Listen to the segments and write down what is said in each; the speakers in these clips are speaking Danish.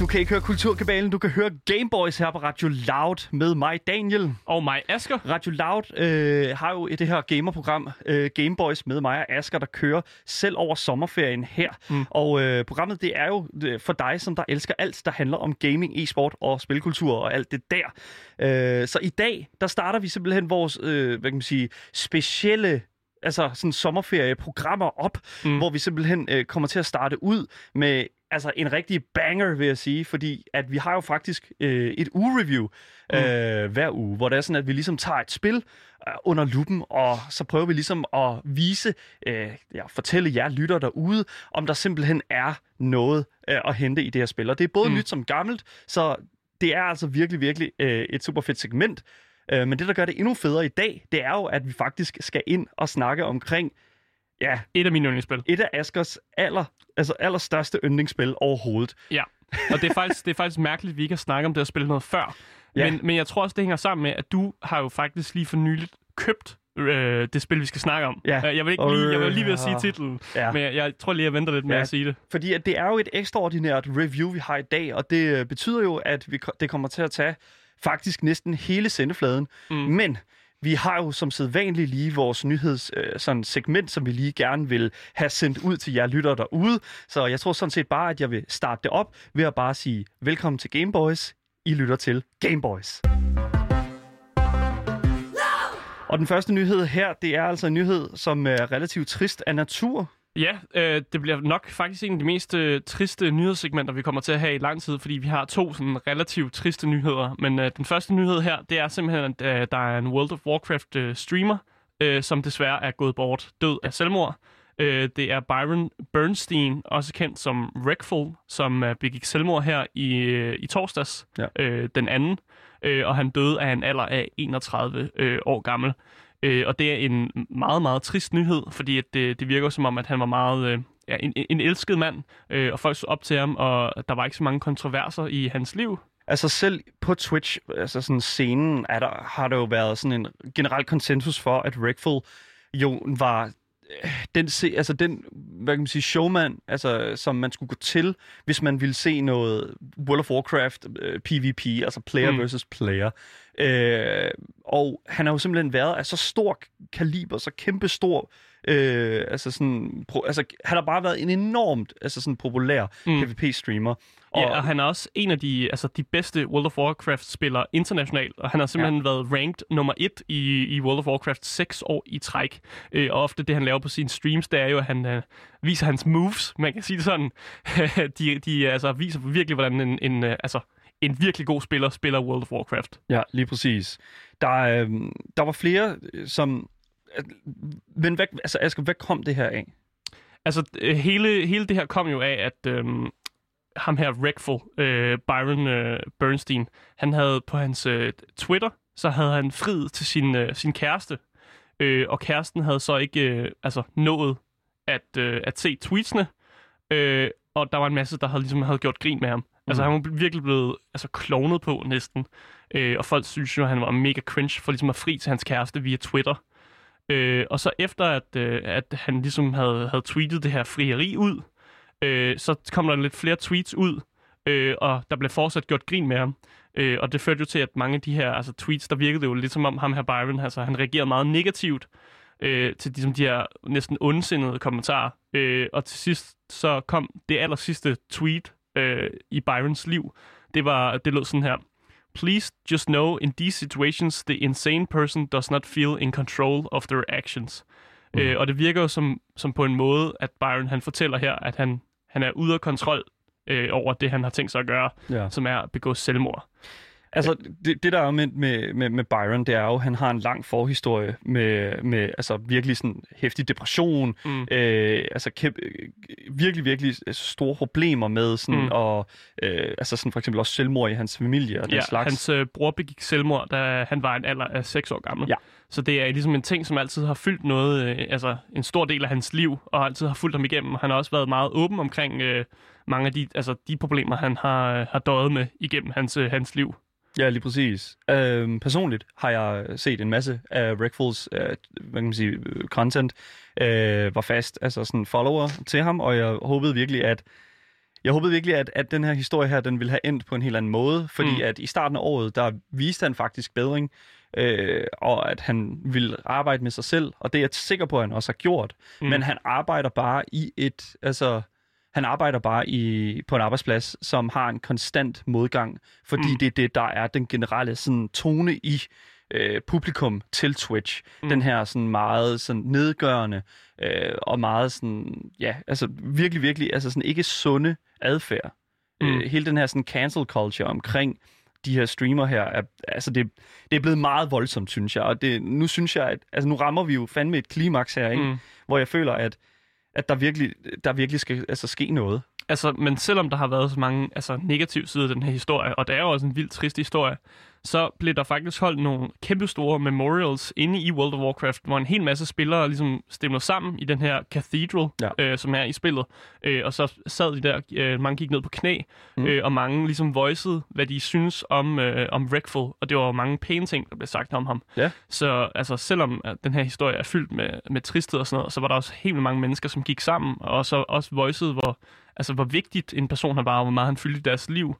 Du kan ikke høre Kulturkabalen, du kan høre Gameboys her på Radio Loud med mig, Daniel. Og mig, Asker. Radio Loud øh, har jo det her gamerprogram, øh, Gameboys med mig og Asker, der kører selv over sommerferien her. Mm. Og øh, programmet, det er jo øh, for dig, som der elsker alt, der handler om gaming, e-sport og spilkultur og alt det der. Øh, så i dag, der starter vi simpelthen vores, øh, hvad kan man sige, specielle altså sådan sommerferieprogrammer op, mm. hvor vi simpelthen øh, kommer til at starte ud med altså en rigtig banger, vil jeg sige, fordi at vi har jo faktisk øh, et uge-review mm. øh, hver uge, hvor det er sådan, at vi ligesom tager et spil øh, under luppen, og så prøver vi ligesom at vise, øh, ja, fortælle jer lytter derude, om der simpelthen er noget øh, at hente i det her spil. Og det er både mm. nyt som gammelt, så det er altså virkelig, virkelig øh, et super fedt segment. Øh, men det, der gør det endnu federe i dag, det er jo, at vi faktisk skal ind og snakke omkring Ja. Et af mine yndlingsspil. Et af Askers aller, altså allerstørste yndlingsspil overhovedet. Ja, og det er faktisk, det er faktisk mærkeligt, at vi ikke har snakket om det at spille noget før. Ja. Men, men jeg tror også, det hænger sammen med, at du har jo faktisk lige for nyligt købt øh, det spil, vi skal snakke om. Ja. Øh, jeg vil ikke lige, jeg vil lige ved at sige titlen, ja. men jeg, jeg tror lige, jeg venter lidt med ja. at sige det. Fordi at det er jo et ekstraordinært review, vi har i dag, og det øh, betyder jo, at vi, det kommer til at tage faktisk næsten hele sendefladen. Mm. Men vi har jo som sædvanligt lige vores nyheds øh, sådan segment, som vi lige gerne vil have sendt ud til jer lyttere derude. Så jeg tror sådan set bare, at jeg vil starte det op ved at bare sige velkommen til Gameboys. I lytter til Gameboys. Og den første nyhed her, det er altså en nyhed, som er relativt trist af natur. Ja, øh, det bliver nok faktisk en af de mest øh, triste nyhedssegmenter, vi kommer til at have i lang tid, fordi vi har to sådan relativt triste nyheder. Men øh, den første nyhed her, det er simpelthen, at øh, der er en World of Warcraft øh, streamer, øh, som desværre er gået bort død af selvmord. Øh, det er Byron Bernstein, også kendt som Wreckful, som øh, begik selvmord her i, øh, i torsdags, ja. øh, den anden. Øh, og han døde af en alder af 31 øh, år gammel. Øh, og det er en meget, meget trist nyhed, fordi at det, det virker som om, at han var meget... Øh, ja, en, en elsket mand, øh, og folk så op til ham, og der var ikke så mange kontroverser i hans liv. Altså selv på Twitch, altså sådan scenen, er der, har der jo været sådan en generel konsensus for, at Rickful jo var den, se, altså den hvad kan man sige, showman, altså, som man skulle gå til, hvis man ville se noget World of Warcraft øh, PvP, altså player mm. versus player. Uh, og han har jo simpelthen været af så stor kaliber, så kæmpe stor Øh, altså sådan, pro, altså, han har bare været en enormt altså sådan populær mm. PvP-streamer. Og, ja, og han er også en af de, altså, de bedste World of Warcraft-spillere internationalt, og han har simpelthen ja. været ranked nummer et i, i World of Warcraft seks år i træk. Øh, og ofte det, han laver på sine streams, det er jo, at han øh, viser hans moves, man kan sige det sådan. de, de altså, viser virkelig, hvordan en, en øh, altså, en virkelig god spiller spiller World of Warcraft. Ja, lige præcis. Der, øh, der var flere, som men hvad, altså Asger, hvad kom det her af? Altså, øh, hele, hele det her kom jo af, at øhm, ham her, Wreckful, øh, Byron øh, Bernstein, han havde på hans øh, Twitter, så havde han friet til sin, øh, sin kæreste, øh, og kæresten havde så ikke øh, altså, nået at, øh, at se tweetsene, øh, og der var en masse, der havde, ligesom, havde gjort grin med ham. Mm. Altså, han var virkelig blevet altså, klonet på næsten, øh, og folk synes jo, at han var mega cringe for ligesom at fri til hans kæreste via Twitter. Øh, og så efter, at, øh, at han ligesom havde, havde tweetet det her frieri ud, øh, så kom der lidt flere tweets ud, øh, og der blev fortsat gjort grin med ham. Øh, og det førte jo til, at mange af de her altså, tweets, der virkede jo lidt som om ham her Byron, altså han reagerede meget negativt øh, til ligesom, de her næsten ondsindede kommentarer. Øh, og til sidst så kom det aller sidste tweet øh, i Byrons liv. Det var det lød sådan her. Please just know in these situations, the insane person does not feel in control of their actions. Mm. Øh, og det virker jo som, som på en måde, at Byron han fortæller her, at han, han er ude af kontrol øh, over det, han har tænkt sig at gøre, ja. som er at begå selvmord. Altså, det, det der er med, med, med, med Byron, det er jo, at han har en lang forhistorie med, med altså, virkelig sådan hæftig depression, mm. øh, altså kæmpe, virkelig, virkelig store problemer med sådan, mm. og øh, altså sådan for eksempel også selvmord i hans familie og ja, den slags. hans øh, bror begik selvmord, da han var en alder af 6 år gammel. Ja. Så det er ligesom en ting, som altid har fyldt noget, øh, altså en stor del af hans liv, og altid har fulgt ham igennem. Han har også været meget åben omkring øh, mange af de, altså, de problemer, han har, har døjet med igennem hans, øh, hans liv. Ja, lige præcis. Øhm, personligt har jeg set en masse af Rickfuls øh, hvad kan man sige, content, øh, var fast, altså sådan follower til ham, og jeg håbede virkelig, at jeg håbede virkelig, at, at den her historie her, den ville have endt på en helt anden måde, fordi mm. at i starten af året, der viste han faktisk bedring, øh, og at han ville arbejde med sig selv, og det er jeg sikker på, at han også har gjort. Mm. Men han arbejder bare i et, altså, han arbejder bare i, på en arbejdsplads, som har en konstant modgang, fordi mm. det er det, der er den generelle sådan, tone i øh, publikum til Twitch. Mm. Den her sådan meget sådan nedgørende øh, og meget sådan, ja, altså virkelig, virkelig, altså sådan ikke sunde adfærd. Mm. Øh, hele den her sådan cancel culture omkring de her streamer her, er, altså det, det er blevet meget voldsomt, synes jeg. Og det, nu synes jeg, at altså nu rammer vi jo fandme et klimaks her, ikke? Mm. hvor jeg føler, at, at der virkelig, der virkelig skal altså, ske noget. Altså, men selvom der har været så mange altså, negative sider af den her historie, og det er jo også en vildt trist historie, så blev der faktisk holdt nogle kæmpe store memorials inde i World of Warcraft, hvor en hel masse spillere ligesom stemmer sammen i den her cathedral, ja. øh, som er i spillet. Øh, og så sad de der, øh, mange gik ned på knæ, mm. øh, og mange ligesom voicede, hvad de synes om, øh, om Wreckful, og det var mange pæne ting, der blev sagt om ham. Ja. Så altså, selvom at den her historie er fyldt med, med tristhed og sådan noget, så var der også helt mange mennesker, som gik sammen, og så også voicede, hvor, altså, hvor vigtigt en person han var, og hvor meget han fyldte i deres liv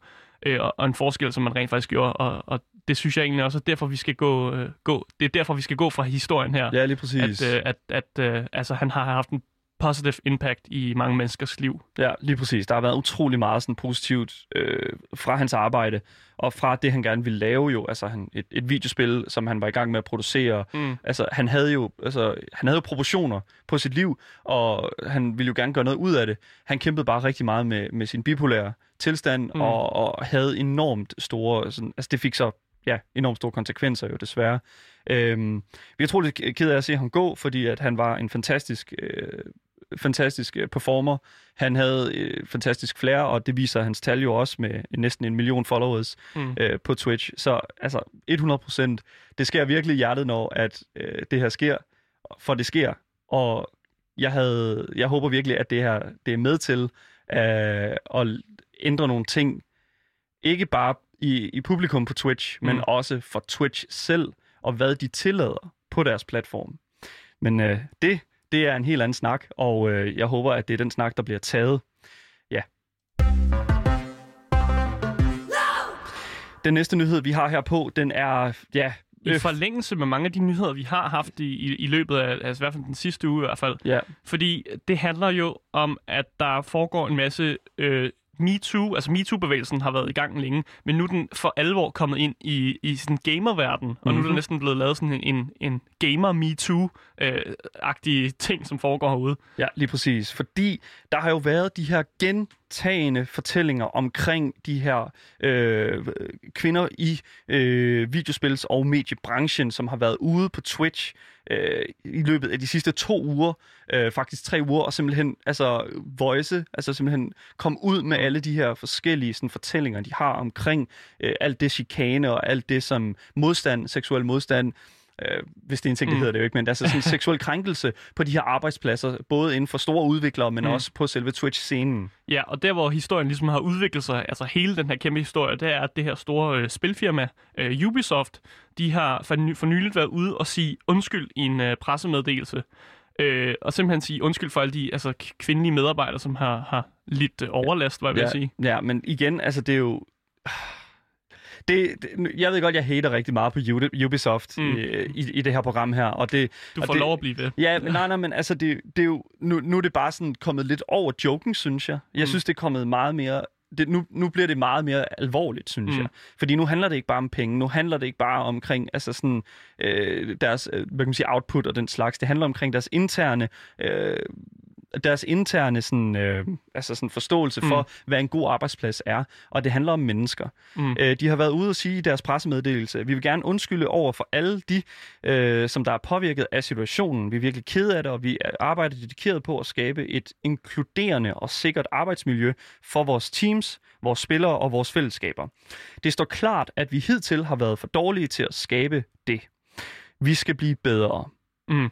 øh, og, og en forskel, som man rent faktisk gjorde. Og, og det synes jeg egentlig også er derfor, vi skal gå, øh, gå. Det er derfor, vi skal gå fra historien her. Ja, lige præcis. At, øh, at, at øh, altså, han har haft en positive impact i mange menneskers liv. Ja, lige præcis. Der har været utrolig meget sådan positivt øh, fra hans arbejde, og fra det, han gerne ville lave jo, altså han, et, et videospil, som han var i gang med at producere. Mm. Altså, han havde jo altså, han havde jo proportioner på sit liv, og han ville jo gerne gøre noget ud af det. Han kæmpede bare rigtig meget med, med sin bipolære tilstand, mm. og, og havde enormt store, sådan, altså det fik så ja, enormt store konsekvenser jo desværre. Øhm, vi er utroligt ked af at se ham gå, fordi at han var en fantastisk, øh, fantastisk øh, performer. Han havde øh, fantastisk flair, og det viser hans tal jo også med næsten en million followers mm. øh, på Twitch. Så altså 100 procent, det sker virkelig i hjertet, når at øh, det her sker, for det sker. Og jeg, havde, jeg håber virkelig, at det her det er med til øh, at ændre nogle ting, ikke bare i, i publikum på Twitch, mm. men også for Twitch selv, og hvad de tillader på deres platform. Men øh, det, det er en helt anden snak, og øh, jeg håber, at det er den snak, der bliver taget. Ja. Den næste nyhed, vi har her på, den er, ja, i forlængelse med mange af de nyheder, vi har haft i, i, i løbet af, altså i hvert fald den sidste uge i hvert fald. Ja. Fordi det handler jo om, at der foregår en masse øh, MeToo, altså MeToo-bevægelsen har været i gang længe, men nu er den for alvor kommet ind i, i sådan gamerverden, og mm-hmm. nu er der mhm. næsten blevet lavet sådan en, en, en gamer MeToo-agtige ting, som foregår herude. Ja, lige præcis. Fordi der har jo været de her optagende fortællinger omkring de her øh, kvinder i øh, videospils- og mediebranchen, som har været ude på Twitch øh, i løbet af de sidste to uger, øh, faktisk tre uger, og simpelthen altså voice, altså simpelthen kom ud med alle de her forskellige sådan, fortællinger, de har omkring øh, alt det chikane og alt det som modstand, seksuel modstand, øh, hvis det er en ting, det mm. hedder det jo ikke, men altså sådan en seksuel krænkelse på de her arbejdspladser, både inden for store udviklere, men mm. også på selve Twitch-scenen. Ja, og der hvor historien ligesom har udviklet sig, altså hele den her kæmpe historie, det er, at det her store øh, spilfirma, øh, Ubisoft, de har for, for nyligt været ude og sige undskyld i en øh, pressemeddelelse. Øh, og simpelthen sige undskyld for alle de altså, kvindelige medarbejdere, som har, har lidt øh, overlast, hvad jeg ja, vil sige. Ja, men igen, altså det er jo det, det, jeg ved godt, jeg hater rigtig meget på Ubisoft mm. i, i, i det her program her. Og det, du får og det, lov at blive ved. Ja, men nej, nej, men altså, det, det er jo, nu, nu er det bare sådan kommet lidt over joken, synes jeg. Jeg mm. synes, det er kommet meget mere det, nu, nu bliver det meget mere alvorligt, synes mm. jeg. Fordi nu handler det ikke bare om penge, nu handler det ikke bare omkring altså sådan, øh, deres øh, hvad kan man sige, output og den slags. Det handler omkring deres interne øh, deres interne sådan, øh, altså sådan forståelse for, mm. hvad en god arbejdsplads er, og det handler om mennesker. Mm. Øh, de har været ude og sige i deres pressemeddelelse, vi vil gerne undskylde over for alle de, øh, som der er påvirket af situationen. Vi er virkelig ked af det, og vi arbejder dedikeret på at skabe et inkluderende og sikkert arbejdsmiljø for vores teams, vores spillere og vores fællesskaber. Det står klart, at vi hidtil har været for dårlige til at skabe det. Vi skal blive bedre. Mm.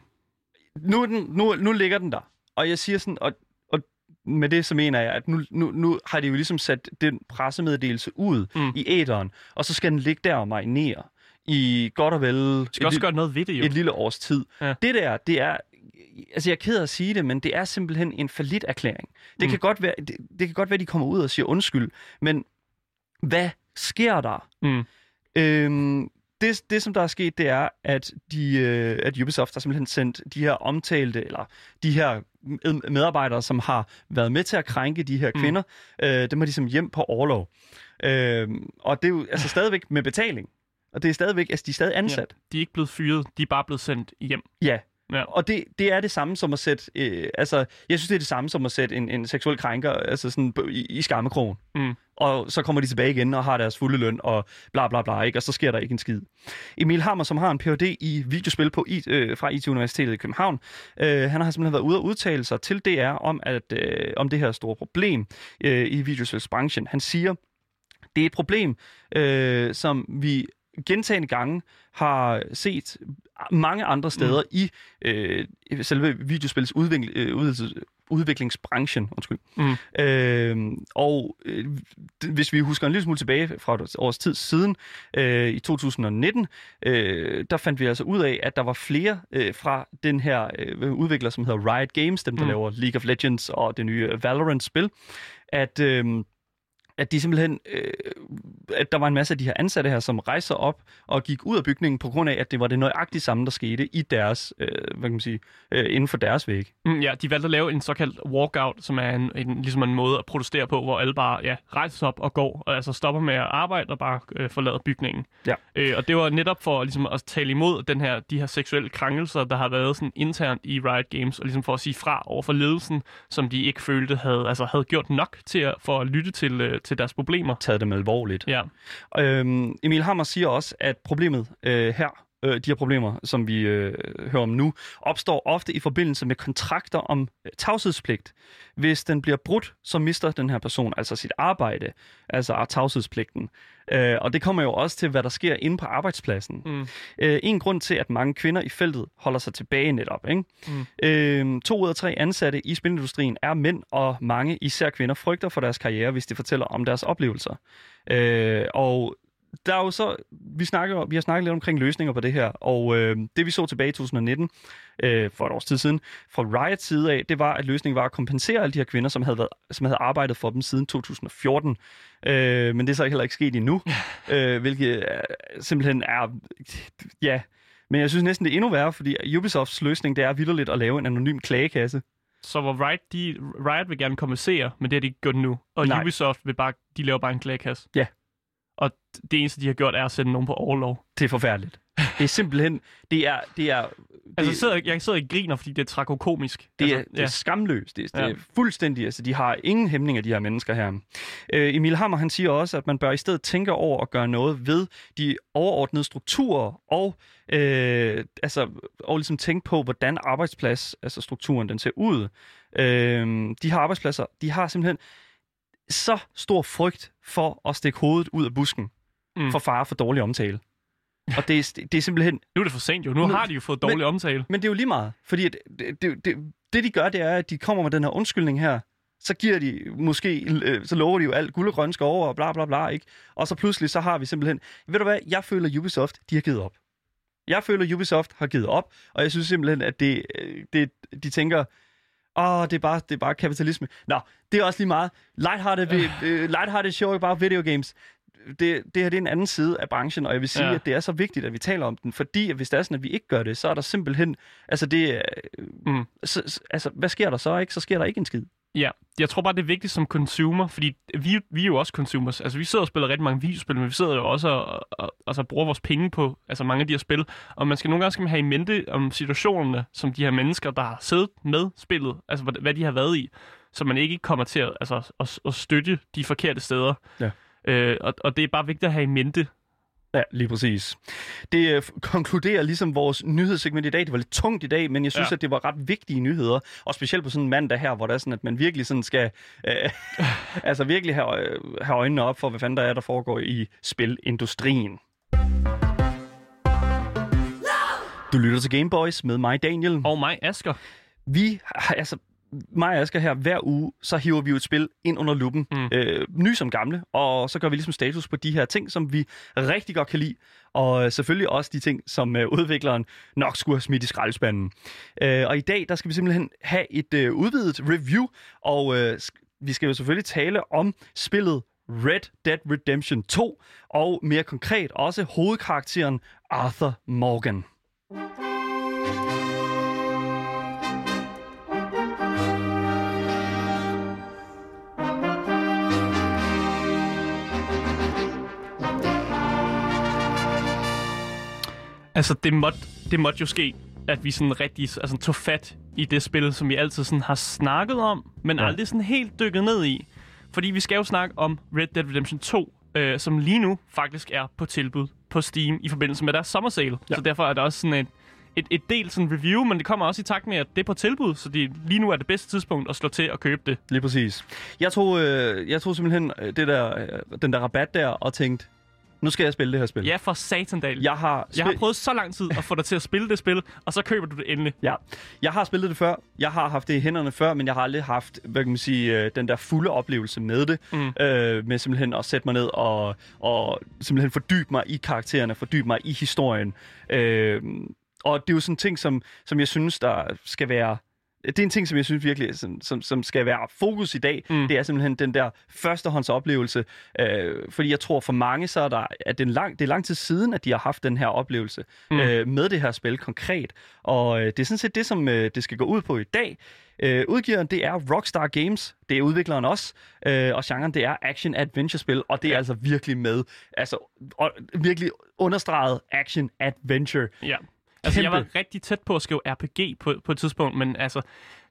Nu, den, nu, nu ligger den der. Og jeg siger sådan, og, og med det så mener jeg, at nu, nu, nu har de jo ligesom sat den pressemeddelelse ud mm. i æderen, og så skal den ligge der og marinere i godt og vel... skal også gøre noget ved det, jo. Et lille års tid. Ja. Det der, det er... altså jeg er ked af at sige det, men det er simpelthen en falit erklæring. Det, Mm. kan godt være, det, det kan godt være, de kommer ud og siger undskyld, men hvad sker der? Mm. Øhm, det, det, som der er sket, det er, at, de, øh, at Ubisoft har simpelthen sendt de her omtalte, eller de her med- medarbejdere, som har været med til at krænke de her Mm. kvinder, øh, dem har de som hjem på overlov. Øhm, og det er jo altså stadigvæk med betaling. Og det er stadigvæk, altså de er stadig ansat. De er ikke blevet fyret, de er bare blevet sendt hjem. Ja. Ja. Og det, det er det samme som at sætte, øh, altså, jeg synes, det er det samme som at sætte en, en seksuel krænker altså sådan, i, i skammekrogen. Mm. Og så kommer de tilbage igen og har deres fulde løn og bla bla bla, ikke? og så sker der ikke en skid. Emil Hammer, som har en Ph.D. i videospil på I, øh, fra IT-universitetet i København, øh, han har simpelthen været ude og udtale sig til DR om, at, øh, om det her store problem øh, i videospilsbranchen. Han siger, det er et problem, øh, som vi gentagende gange har set mange andre steder mm. i øh, selve videospils udvikling, øh, udvikling, udviklingsbranchen. Undskyld. Mm. Øh, og øh, hvis vi husker en lille smule tilbage fra et års tid siden, øh, i 2019, øh, der fandt vi altså ud af, at der var flere øh, fra den her øh, udvikler, som hedder Riot Games, dem der mm. laver League of Legends og det nye Valorant-spil, at... Øh, at de simpelthen, øh, at der var en masse af de her ansatte her, som rejser op og gik ud af bygningen på grund af, at det var det nøjagtigt samme, der skete i deres, øh, hvad kan man sige, øh, inden for deres væg. Mm, ja, de valgte at lave en såkaldt walkout, som er en, en, ligesom en måde at protestere på, hvor alle bare ja, rejser op og går, og altså stopper med at arbejde og bare øh, forlader bygningen. Ja. Øh, og det var netop for ligesom, at tale imod den her, de her seksuelle krænkelser, der har været sådan internt i Riot Games, og ligesom for at sige fra over for ledelsen, som de ikke følte havde, altså, havde gjort nok til at, for at lytte til, øh, til deres problemer. Taget dem alvorligt. Ja. Øhm, Emil Hammer siger også, at problemet øh, her, øh, de her problemer, som vi øh, hører om nu, opstår ofte i forbindelse med kontrakter om øh, tavshedspligt. Hvis den bliver brudt, så mister den her person altså sit arbejde, altså tavshedspligten. Øh, og det kommer jo også til, hvad der sker inde på arbejdspladsen. Mm. Øh, en grund til, at mange kvinder i feltet holder sig tilbage netop. Ikke? Mm. Øh, to ud af tre ansatte i spilindustrien er mænd, og mange, især kvinder, frygter for deres karriere, hvis de fortæller om deres oplevelser. Øh, og der er jo så, vi, snakker, vi har snakket lidt omkring løsninger på det her, og øh, det vi så tilbage i 2019, øh, for et års tid siden, fra Riot side af, det var, at løsningen var at kompensere alle de her kvinder, som havde, været, som havde arbejdet for dem siden 2014. Øh, men det er så heller ikke sket endnu, øh, hvilket øh, simpelthen er, ja, men jeg synes næsten, det er endnu værre, fordi Ubisofts løsning, det er vildt at lave en anonym klagekasse. Så hvor Riot, de, Riot vil gerne kompensere, men det har de ikke gjort nu. Og Nej. Ubisoft vil bare, de laver bare en klagekasse. Ja. Og det eneste, de har gjort, er at sende nogen på overlov. Det er forfærdeligt. Det er simpelthen, det er, det er, Altså, det, jeg sidder, jeg sidder og griner, fordi det er trakokomisk. det, er, altså, det er skamløst. Det, er, det Ja. er fuldstændig, altså de har ingen hæmninger, de her mennesker her. Øh, Emil Hammer, han siger også, at man bør i stedet tænke over at gøre noget ved de overordnede strukturer, og, øh, altså, og ligesom tænke på, hvordan arbejdsplads, altså strukturen, den ser ud. Øh, de her arbejdspladser, de har simpelthen så stor frygt for at stikke hovedet ud af busken, Mm. for fare for dårlig omtale. Og det er, det er simpelthen Nu er det for sent jo. Nu Men- har de jo fået dårlig omtale. Men det er jo lige meget, fordi at det, det, det, det de gør, det er, at de kommer med den her undskyldning her, så giver de måske, øh, så lover de jo alt guld og grønne skove og bla bla bla, ikke? Og så pludselig, så har vi simpelthen, ved du hvad, jeg føler Ubisoft, de har givet op. Jeg føler Ubisoft har givet op, og jeg synes simpelthen, at det, øh, det de tænker, åh, det er, bare, det er bare kapitalisme. Nå, det er også lige meget. Lighthearted, øh, lighthearted show about video games. Det, det her det er en anden side af branchen, og jeg vil sige, Ja. at det er så vigtigt, at vi taler om den, fordi at hvis det er sådan, at vi ikke gør det, så er der simpelthen, altså det, er- Mm. så- altså hvad sker der så ikke? Så sker der ikke en skid. Ja, jeg tror bare, det er vigtigt som consumer, fordi vi, vi er jo også consumers. Altså, vi sidder og spiller rigtig mange videospil, men vi sidder jo også og, og altså, bruger vores penge på altså, mange af de her spil. Og man skal nogle gange skal man have i mente om situationerne, som de her mennesker, der har siddet med spillet, altså hvad, hvad de har været i, så man ikke kommer til at, altså, at, at støtte de forkerte steder. Ja. Øh, og, og det er bare vigtigt at have i mente. Ja, lige præcis. Det øh, konkluderer ligesom vores nyhedssegment i dag. Det var lidt tungt i dag, men jeg synes, Ja. at det var ret vigtige nyheder. Og specielt på sådan en mandag her, hvor det er sådan, at man virkelig sådan skal... Øh, altså virkelig have, øh, have øjnene op for, hvad fanden der er, der foregår i spilindustrien. Du lytter til Gameboys med mig, Daniel. Og mig, Asker. Vi har, altså, mig og Asger her, hver uge, så hiver vi jo et spil ind under luppen, mm. øh, ny som gamle, og så gør vi ligesom status på de her ting, som vi rigtig godt kan lide, og selvfølgelig også de ting, som øh, udvikleren nok skulle have smidt i skraldespanden. Øh, og i dag, der skal vi simpelthen have et øh, udvidet review, og øh, vi skal jo selvfølgelig tale om spillet Red Dead Redemption 2, og mere konkret også hovedkarakteren Arthur Morgan. Altså, det måtte, det måtte jo ske, at vi sådan rigtig altså, tog fat i det spil, som vi altid sådan har snakket om, men ja. aldrig sådan helt dykket ned i. Fordi vi skal jo snakke om Red Dead Redemption 2, øh, som lige nu faktisk er på tilbud på Steam i forbindelse med deres sommersale. Ja. Så derfor er der også sådan et, et, et del sådan review, men det kommer også i takt med, at det er på tilbud, så det, lige nu er det bedste tidspunkt at slå til og købe det. Lige præcis. Jeg tog, øh, jeg tog simpelthen øh, det der, øh, den der rabat der og tænkte, nu skal jeg spille det her spil. Ja, for satandal. Jeg har, jeg har prøvet så lang tid at få dig til at spille det spil, og så køber du det endelig. Ja, jeg har spillet det før. Jeg har haft det i hænderne før, men jeg har aldrig haft, hvad kan man sige, øh, den der fulde oplevelse med det. Mm. Øh, med simpelthen at sætte mig ned og, og simpelthen fordybe mig i karaktererne, fordybe mig i historien. Øh, og det er jo sådan en ting, som, som jeg synes, der skal være det er en ting, som jeg synes virkelig, som, som, som skal være fokus i dag. Mm. Det er simpelthen den der førstehåndsoplevelse. Øh, fordi jeg tror for mange, så er der, at det er, lang, det er lang tid siden, at de har haft den her oplevelse mm. øh, med det her spil konkret. Og øh, det er sådan set det, som øh, det skal gå ud på i dag. Øh, udgiveren, det er Rockstar Games. Det er udvikleren også. Øh, og genren, det er action-adventure-spil. Og det er ja. altså virkelig med, altså og, virkelig understreget action-adventure. Ja. Altså, jeg var rigtig tæt på at skrive RPG på, på et tidspunkt, men altså,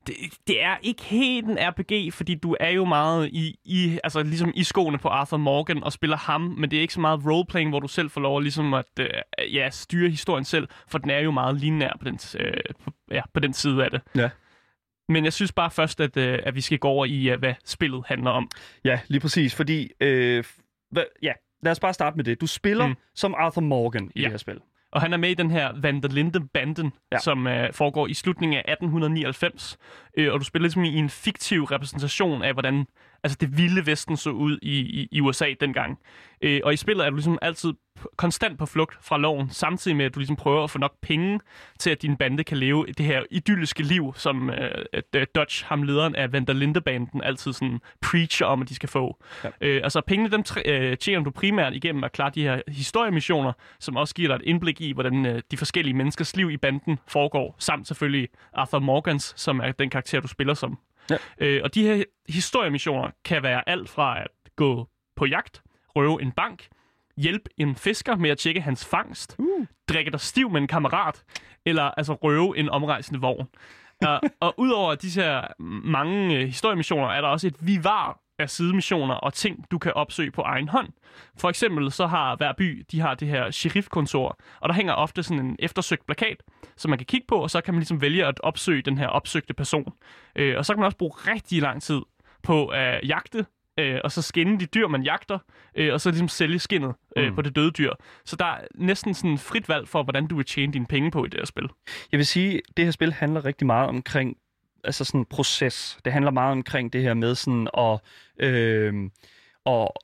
det, det er ikke helt en RPG, fordi du er jo meget i, i, altså, ligesom i skoene på Arthur Morgan og spiller ham, men det er ikke så meget roleplaying, hvor du selv får lov at, ligesom at øh, ja, styre historien selv, for den er jo meget lineær på den, øh, på, ja, på den side af det. Ja. Men jeg synes bare først, at, øh, at vi skal gå over i, uh, hvad spillet handler om. Ja, lige præcis, fordi... Øh, hvad, ja, lad os bare starte med det. Du spiller mm. som Arthur Morgan i ja. det her spil. Og han er med i den her Van der Linde-banden, ja. som uh, foregår i slutningen af 1899. Uh, øh, og du spiller ligesom i en fiktiv repræsentation af, hvordan altså det vilde vesten så ud i, i, i USA dengang. Øh, og i spillet er du ligesom altid konstant på flugt fra loven, samtidig med, at du ligesom prøver at få nok penge til, at din bande kan leve det her idylliske liv, som øh, øh, Dodge, ham lederen af Vanderlinde-banden, altid sådan preacher om, at de skal få. Ja. Øh, altså pengene, dem øh, tjener du primært igennem at klare de her historiemissioner, som også giver dig et indblik i, hvordan øh, de forskellige menneskers liv i banden foregår, samt selvfølgelig Arthur Morgans, som er den karakter, du spiller som. Ja. Øh, og de her historiemissioner kan være alt fra at gå på jagt, røve en bank, hjælpe en fisker med at tjekke hans fangst, uh. drikke dig stiv med en kammerat, eller altså røve en omrejsende vogn. uh, og udover disse her mange uh, historiemissioner, er der også et vivar af sidemissioner og ting, du kan opsøge på egen hånd. For eksempel så har hver by, de har det her sheriffkontor, og der hænger ofte sådan en eftersøgt plakat, som man kan kigge på, og så kan man ligesom vælge at opsøge den her opsøgte person. Øh, og så kan man også bruge rigtig lang tid på at jagte øh, og så skinne de dyr, man jagter, øh, og så ligesom sælge skinnet øh, mm. på det døde dyr. Så der er næsten sådan frit valg for, hvordan du vil tjene dine penge på i det her spil. Jeg vil sige, at det her spil handler rigtig meget omkring altså sådan proces. Det handler meget omkring det her med sådan at, øh, og,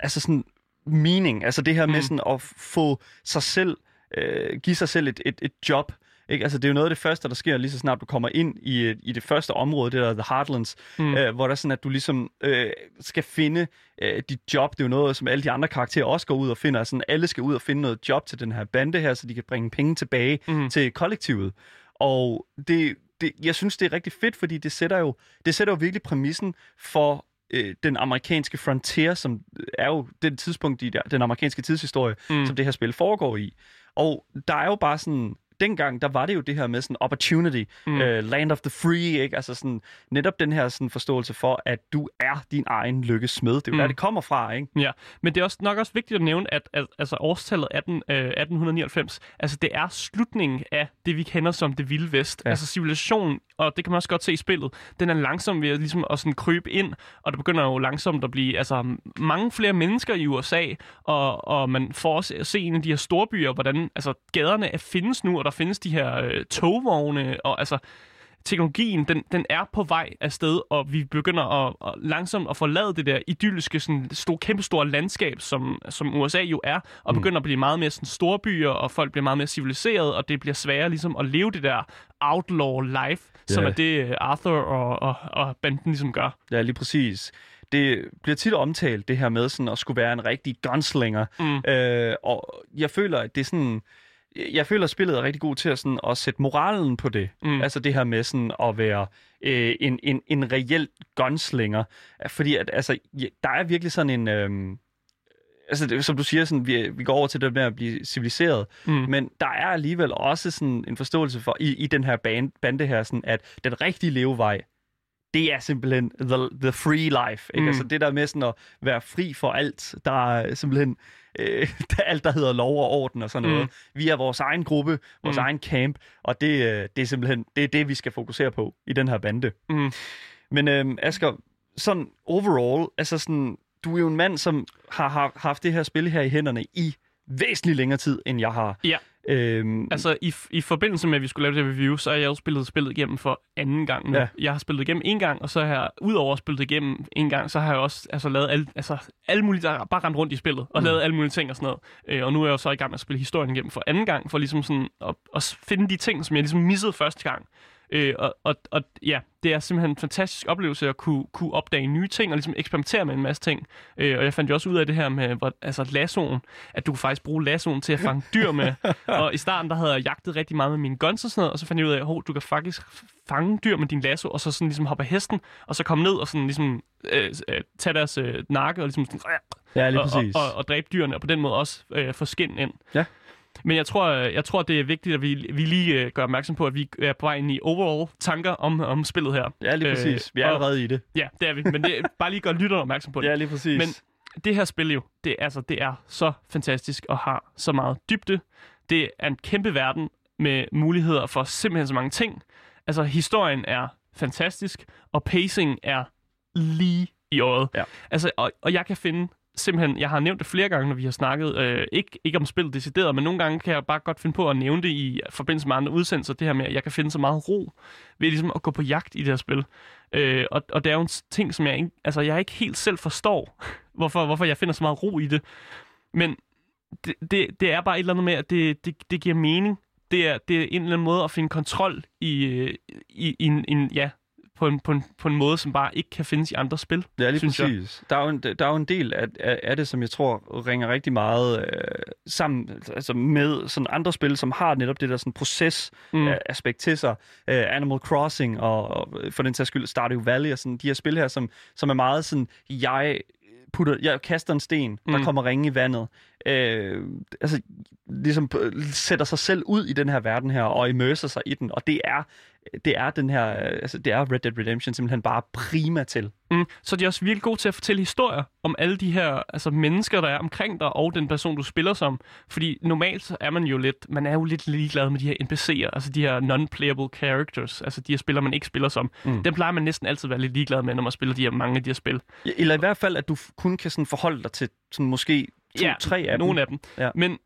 altså sådan mening. Altså det her med mm. sådan at få sig selv, øh, give sig selv et, et, et job. Ikke? Altså, det er jo noget af det første, der sker lige så snart du kommer ind i, i det første område, det der The Heartlands, mm. øh, hvor der er sådan, at du ligesom øh, skal finde øh, dit job. Det er jo noget, som alle de andre karakterer også går ud og finder. Altså, alle skal ud og finde noget job til den her bande her, så de kan bringe penge tilbage mm. til kollektivet. Og det, det, jeg synes, det er rigtig fedt, fordi det sætter jo, det sætter jo virkelig præmissen for øh, den amerikanske frontier, som er jo den tidspunkt i der, den amerikanske tidshistorie, mm. som det her spil foregår i. Og der er jo bare sådan dengang, der var det jo det her med sådan opportunity, mm. uh, land of the free, ikke? Altså sådan, netop den her sådan forståelse for, at du er din egen lykkesmed. Det er jo mm. der, det kommer fra, ikke? Ja, men det er også nok også vigtigt at nævne, at, at altså årstallet 18, uh, 1899, altså det er slutningen af det, vi kender som det vilde vest. Ja. Altså civilisationen, og det kan man også godt se i spillet, den er langsom ved at, ligesom, at sådan krybe ind, og det begynder jo langsomt at blive altså, mange flere mennesker i USA, og, og man får også at se en af de her store byer, hvordan altså, gaderne er, findes nu, og der findes de her øh, togvogne, og altså, teknologien, den, den er på vej afsted, og vi begynder at, at langsomt at forlade det der idylliske, sådan store, kæmpestore landskab, som, som USA jo er, og mm. begynder at blive meget mere sådan storbyer, og folk bliver meget mere civiliseret, og det bliver sværere ligesom at leve det der outlaw life, som Ja. er det øh, Arthur og, og, og banden ligesom gør. Ja, lige præcis. Det bliver tit omtalt, det her med sådan at skulle være en rigtig gunslinger. Mm. Øh, og jeg føler, at det er sådan... Jeg føler, at spillet er rigtig god til at, sådan, at sætte moralen på det. Mm. Altså det her med sådan at være øh, en, en, en reel gunslinger. Fordi at, altså, der er virkelig sådan en... Øh, altså det, som du siger, sådan, vi, vi går over til det med at blive civiliseret. Mm. Men der er alligevel også sådan en forståelse for, i, i den her band, bande her, sådan, at den rigtige levevej, det er simpelthen the, the free life. Ikke? Mm. Altså det der med sådan at være fri for alt, der er simpelthen øh, alt, der hedder lov og orden og sådan Mm. noget. Vi er vores egen gruppe, vores Mm. egen camp, og det, øh, det er simpelthen det, er det, vi skal fokusere på i den her bande. Mm. Men øh, Asger, sådan overall, altså sådan, du er jo en mand, som har, har haft det her spil her i hænderne i væsentligt længere tid, end jeg har. Ja. Øhm, Altså, i, i forbindelse med, at vi skulle lave det her review, så har jeg jo spillet spillet igennem for anden gang nu. Ja. Jeg har spillet igennem en gang, og så har jeg, udover at spillet igennem en gang, så har jeg også altså, lavet alle, altså, alle mulige, der bare rendt rundt i spillet, og mm. lavet alle mulige ting og sådan noget. Øh, og nu er jeg jo så i gang med at spille historien igennem for anden gang, for ligesom sådan at, at finde de ting, som jeg ligesom missede første gang. Øh, og, og, og ja, det er simpelthen en fantastisk oplevelse at kunne, kunne opdage nye ting og ligesom eksperimentere med en masse ting. Øh, og jeg fandt jo også ud af det her med hvor, altså lassoen, at du kunne faktisk bruge lassoen til at fange dyr med. og i starten, der havde jeg jagtet rigtig meget med mine guns og sådan noget, og så fandt jeg ud af, at du kan faktisk fange dyr med din lasso, og så sådan ligesom hoppe af hesten, og så komme ned og sådan ligesom øh, øh, tage deres øh, nakke og ligesom sådan, ja, lige og, præcis. og, og, og dræbe dyrene, og på den måde også øh, få skin ind. Ja. Men jeg tror, jeg tror, det er vigtigt, at vi, vi lige øh, gør opmærksom på, at vi er på vej ind i overall tanker om, om spillet her. ja, lige øh, præcis. Vi er og- allerede i det. Ja, det er vi, men det bare lige gøre lytterne opmærksom på det. Ja, lige præcis. Men det her spil jo, det, altså, det er så fantastisk og har så meget dybde. Det er en kæmpe verden med muligheder for simpelthen så mange ting. Altså, historien er fantastisk, og pacing er lige i øjet. Ja. Altså, og, og jeg kan finde simpelthen, jeg har nævnt det flere gange, når vi har snakket, øh, ikke, ikke om spillet decideret, men nogle gange kan jeg bare godt finde på at nævne det i forbindelse med andre udsendelser, det her med, at jeg kan finde så meget ro ved ligesom at gå på jagt i det her spil. Øh, og, og det er jo en ting, som jeg ikke, altså, jeg ikke helt selv forstår, hvorfor, hvorfor jeg finder så meget ro i det. Men det, det, det er bare et eller andet med, at det, det, det giver mening. Det er, det er en eller anden måde at finde kontrol i, øh, i, i en, en, ja, på en, på, en, på en måde, som bare ikke kan findes i andre spil. Ja, lige synes jeg. præcis. Der er, jo en, der er jo en del af, af, af det, som jeg tror ringer rigtig meget øh, sammen altså med sådan andre spil, som har netop det der sådan proces-aspekt til sig. Øh, Animal Crossing og, og for den sags skyld Stardew Valley og sådan de her spil her, som, som er meget sådan, jeg putter, jeg kaster en sten, der Mm. kommer ringe i vandet. Øh, altså, ligesom sætter sig selv ud i den her verden her, og immerser sig i den, og det er, det er den her, altså det er Red Dead Redemption simpelthen bare prima til. Mm. Så er de også virkelig gode til at fortælle historier om alle de her altså, mennesker, der er omkring dig, og den person, du spiller som. Fordi normalt så er man jo lidt, man er jo lidt ligeglad med de her NPC'er, altså de her non-playable characters, altså de her spillere, man ikke spiller som. Mm. Dem plejer man næsten altid at være lidt ligeglad med, når man spiller de her, mange af de her spil. Eller i hvert fald, at du kun kan sådan forholde dig til sådan måske to, Ja, tre af Nogle dem. af dem. Ja. Men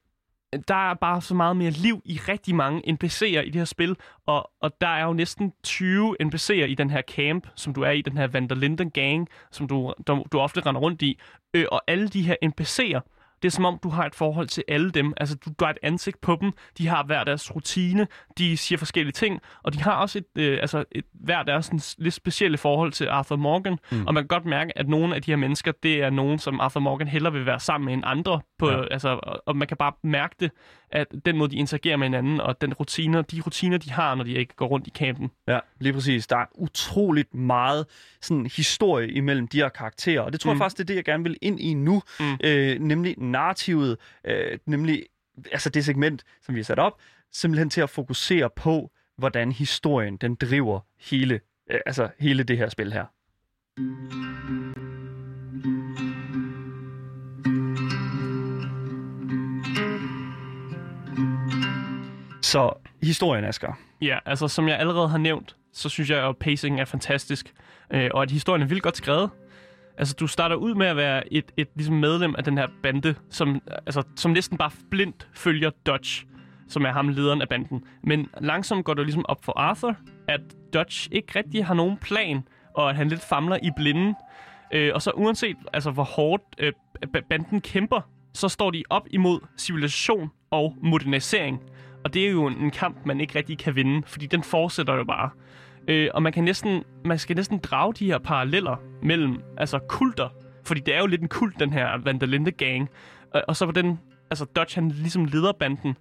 der er bare så meget mere liv i rigtig mange NPC'er i det her spil, og, og der er jo næsten 20 NPC'er i den her camp, som du er i, den her Van der Linden gang, som du, du, du ofte render rundt i. Øh, og alle de her NPC'er, det er som om, du har et forhold til alle dem. Altså, du, du har et ansigt på dem. De har hver deres rutine. De siger forskellige ting. Og de har også et, øh, altså et, hver deres sådan, lidt specielle forhold til Arthur Morgan. Mm. Og man kan godt mærke, at nogle af de her mennesker, det er nogen, som Arthur Morgan hellere vil være sammen med end andre. På, Ja. ja. altså, og, og man kan bare mærke det, at den måde, de interagerer med hinanden, og den rutiner, de rutiner, de har, når de ikke går rundt i campen. Ja, lige præcis. Der er utroligt meget sådan, historie imellem de her karakterer, og det tror mm. jeg faktisk, det er det, jeg gerne vil ind i nu. Mm. øh, nemlig narrativet, øh, nemlig altså det segment, som vi har sat op, simpelthen til at fokusere på, hvordan historien den driver hele, øh, altså hele det her spil her. Så historien, Asger. Ja, altså som jeg allerede har nævnt, så synes jeg, at pacing er fantastisk, øh, og at historien er vildt godt skrevet. Altså, du starter ud med at være et, et ligesom medlem af den her bande, som, altså, som næsten bare blindt følger Dodge. som er ham lederen af banden. Men langsomt går du ligesom op for Arthur, at Dutch ikke rigtig har nogen plan, og at han lidt famler i blinden. Øh, og så uanset altså, hvor hårdt øh, banden kæmper, så står de op imod civilisation og modernisering. Og det er jo en, kamp, man ikke rigtig kan vinde, fordi den fortsætter jo bare. Øh, og man kan næsten, man skal næsten drage de her paralleller mellem altså kulter, fordi det er jo lidt en kult, den her Vandalinde gang. Og, og så på den, altså Dutch, han ligesom leder banden.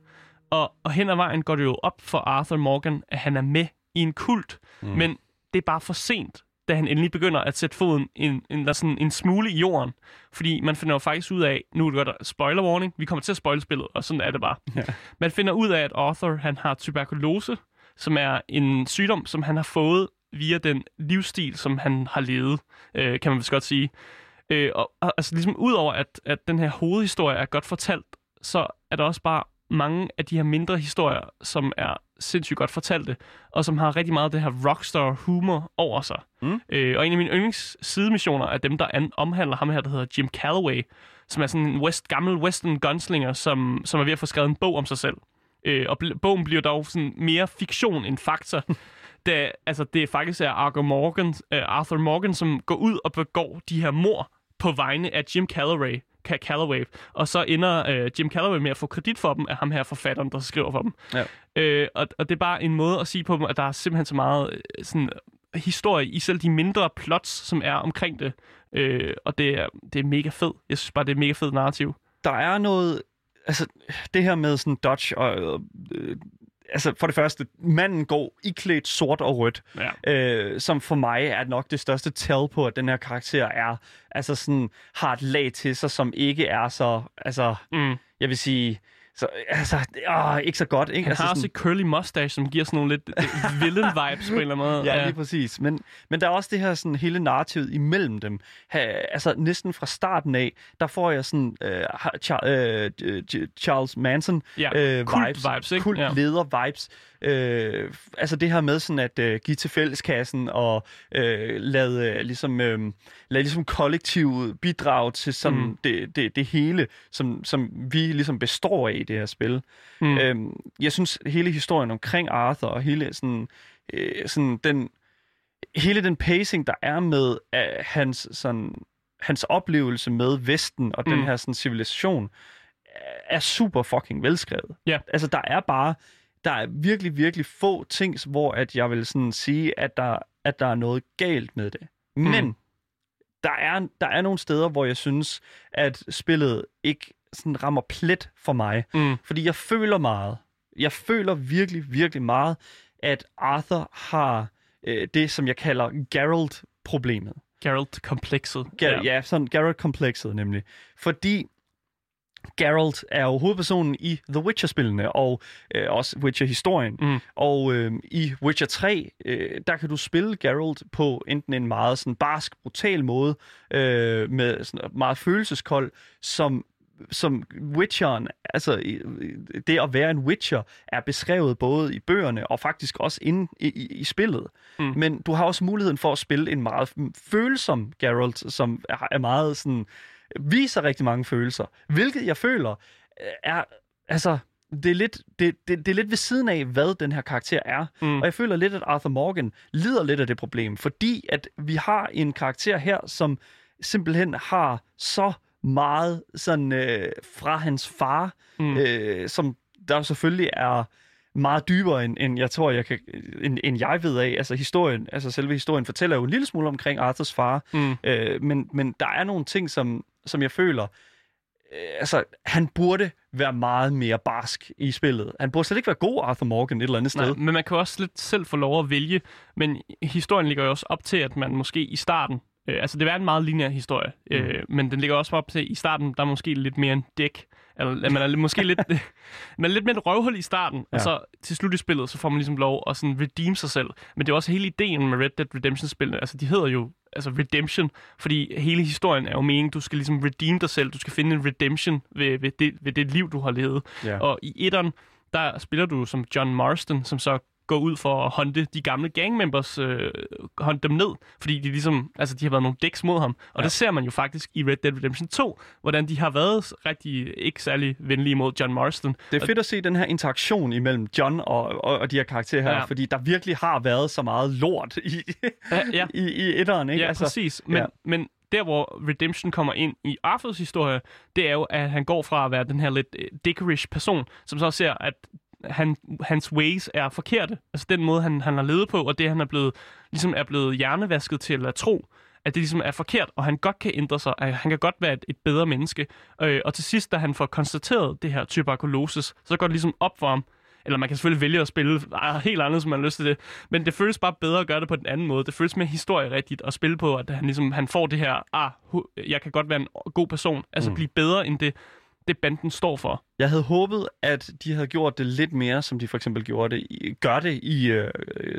Og, og hen ad vejen går det jo op for Arthur Morgan, at han er med i en kult. Mm. Men det er bare for sent, da han endelig begynder at sætte foden en, en, en, sådan en smule i jorden. Fordi man finder jo faktisk ud af, nu er det godt spoiler warning, vi kommer til at spoile spillet, og sådan er det bare. Ja. Man finder ud af, at Arthur han har tuberkulose, som er en sygdom, som han har fået via den livsstil, som han har levet, øh, kan man vist godt sige. Øh, og, altså ligesom udover, at, at den her hovedhistorie er godt fortalt, så er der også bare mange af de her mindre historier, som er sindssygt godt fortalte, og som har rigtig meget af det her rockstar humor over sig. Mm. Øh, og en af mine yndlings sidemissioner er dem, der an- omhandler ham her, der hedder Jim Calloway, som er sådan en west, gammel western gunslinger, som, som er ved at få skrevet en bog om sig selv. Øh, og bl- bogen bliver dog sådan mere fiktion end fakta. da, altså, det er faktisk er Arthur Morgan, uh, Arthur Morgan, som går ud og begår de her mor på vegne af Jim Calloway, Calloway. Og så ender uh, Jim Calloway med at få kredit for dem af ham her forfatteren, der skriver for dem. Ja. Uh, og, og det er bare en måde at sige på dem, at der er simpelthen så meget uh, sådan, historie i selv de mindre plots, som er omkring det. Uh, og det er, det er mega fedt. Jeg synes bare, det er mega fedt narrativ. Der er noget altså, det her med sådan Dodge og... Øh, altså, for det første, manden går iklædt sort og rødt, ja. øh, som for mig er nok det største tell på, at den her karakter er, altså sådan, har et lag til sig, som ikke er så, altså, mm. jeg vil sige, så altså, åh, ikke så godt. Ikke? Han altså, har også et curly mustache, som giver sådan nogle lidt øh, villain-vibes på en eller anden måde. ja, lige præcis. Men, men der er også det her sådan, hele narrativet imellem dem. Ha, altså næsten fra starten af, der får jeg sådan uh, uh, Charles Manson ja, uh, kult vibes, vibes ikke? kult leder vibes. Øh, altså det her med sådan at øh, give til fælleskassen og øh, lade, øh, ligesom, øh, lade ligesom kollektiv bidrag til sådan mm. det, det, det hele, som, som vi ligesom består af i det her spil. Mm. Øh, jeg synes hele historien omkring Arthur og hele sådan, øh, sådan den hele den pacing der er med uh, hans sådan hans oplevelse med Vesten og mm. den her sådan civilisation er super fucking velskrevet. Yeah. Altså der er bare der er virkelig, virkelig få ting, hvor at jeg vil sådan sige, at der, at der er noget galt med det. Men mm. der, er, der er nogle steder, hvor jeg synes, at spillet ikke sådan rammer plet for mig. Mm. Fordi jeg føler meget. Jeg føler virkelig, virkelig meget, at Arthur har øh, det, som jeg kalder Geralt-problemet. Geralt-komplekset. Gar- ja. ja, sådan Geralt-komplekset nemlig. Fordi Geralt er jo hovedpersonen i The Witcher-spillene, og øh, også Witcher-historien. Mm. Og øh, i Witcher 3, øh, der kan du spille Geralt på enten en meget sådan barsk, brutal måde, øh, med sådan meget følelseskold, som som Witcheren, altså det at være en Witcher, er beskrevet både i bøgerne og faktisk også inde i, i, i spillet. Mm. Men du har også muligheden for at spille en meget følsom Geralt, som er meget sådan viser rigtig mange følelser, hvilket jeg føler øh, er, altså, det er, lidt, det, det, det er lidt ved siden af, hvad den her karakter er. Mm. Og jeg føler lidt, at Arthur Morgan lider lidt af det problem, fordi at vi har en karakter her, som simpelthen har så meget sådan øh, fra hans far, mm. øh, som der selvfølgelig er meget dybere, end, end jeg tror, jeg kan, end, end jeg ved af. Altså historien, altså selve historien fortæller jo en lille smule omkring Arthurs far, mm. øh, men, men der er nogle ting, som, som jeg føler, øh, altså han burde være meget mere barsk i spillet. Han burde slet ikke være god, Arthur Morgan, et eller andet sted. Nej, men man kan også lidt selv få lov at vælge, men historien ligger jo også op til, at man måske i starten Øh, altså, det er en meget lineær historie, mm. øh, men den ligger også op til, i starten, der er måske lidt mere en dæk. Eller, man er måske lidt, man er lidt mere et røvhul i starten, ja. og så til slut i spillet, så får man ligesom lov at sådan redeem sig selv. Men det er også hele ideen med Red Dead Redemption-spillene. Altså, de hedder jo altså redemption, fordi hele historien er jo meningen, du skal ligesom redeem dig selv, du skal finde en redemption ved, ved, det, ved det liv, du har levet. Ja. Og i etteren, der spiller du som John Marston, som så gå ud for at hunte de gamle gangmembers, øh, hunte dem ned, fordi de ligesom, altså de har været nogle dæks mod ham. Og ja. det ser man jo faktisk i Red Dead Redemption 2, hvordan de har været rigtig ikke særlig venlige mod John Marston. Det er fedt at se den her interaktion imellem John og, og, og de her karakterer her, ja. fordi der virkelig har været så meget lort i, ja, ja. i, i etteren, ikke? Ja, altså, præcis. Men, ja. men der, hvor Redemption kommer ind i Arthurs historie, det er jo, at han går fra at være den her lidt øh, dickerish person, som så ser, at han, hans ways er forkerte. Altså den måde, han, han har levet på, og det, han er blevet, ligesom er blevet hjernevasket til at tro, at det ligesom er forkert, og han godt kan ændre sig, at han kan godt være et, et bedre menneske. Øh, og til sidst, da han får konstateret det her tuberkulosis, så går det ligesom op for ham, eller man kan selvfølgelig vælge at spille helt andet, som man har lyst til det. Men det føles bare bedre at gøre det på den anden måde. Det føles mere historierigtigt at spille på, at han, ligesom, han får det her, ah, jeg kan godt være en god person. Altså mm. blive bedre end det, det banden står for. Jeg havde håbet, at de havde gjort det lidt mere, som de for eksempel gjorde det, i, gør det i øh,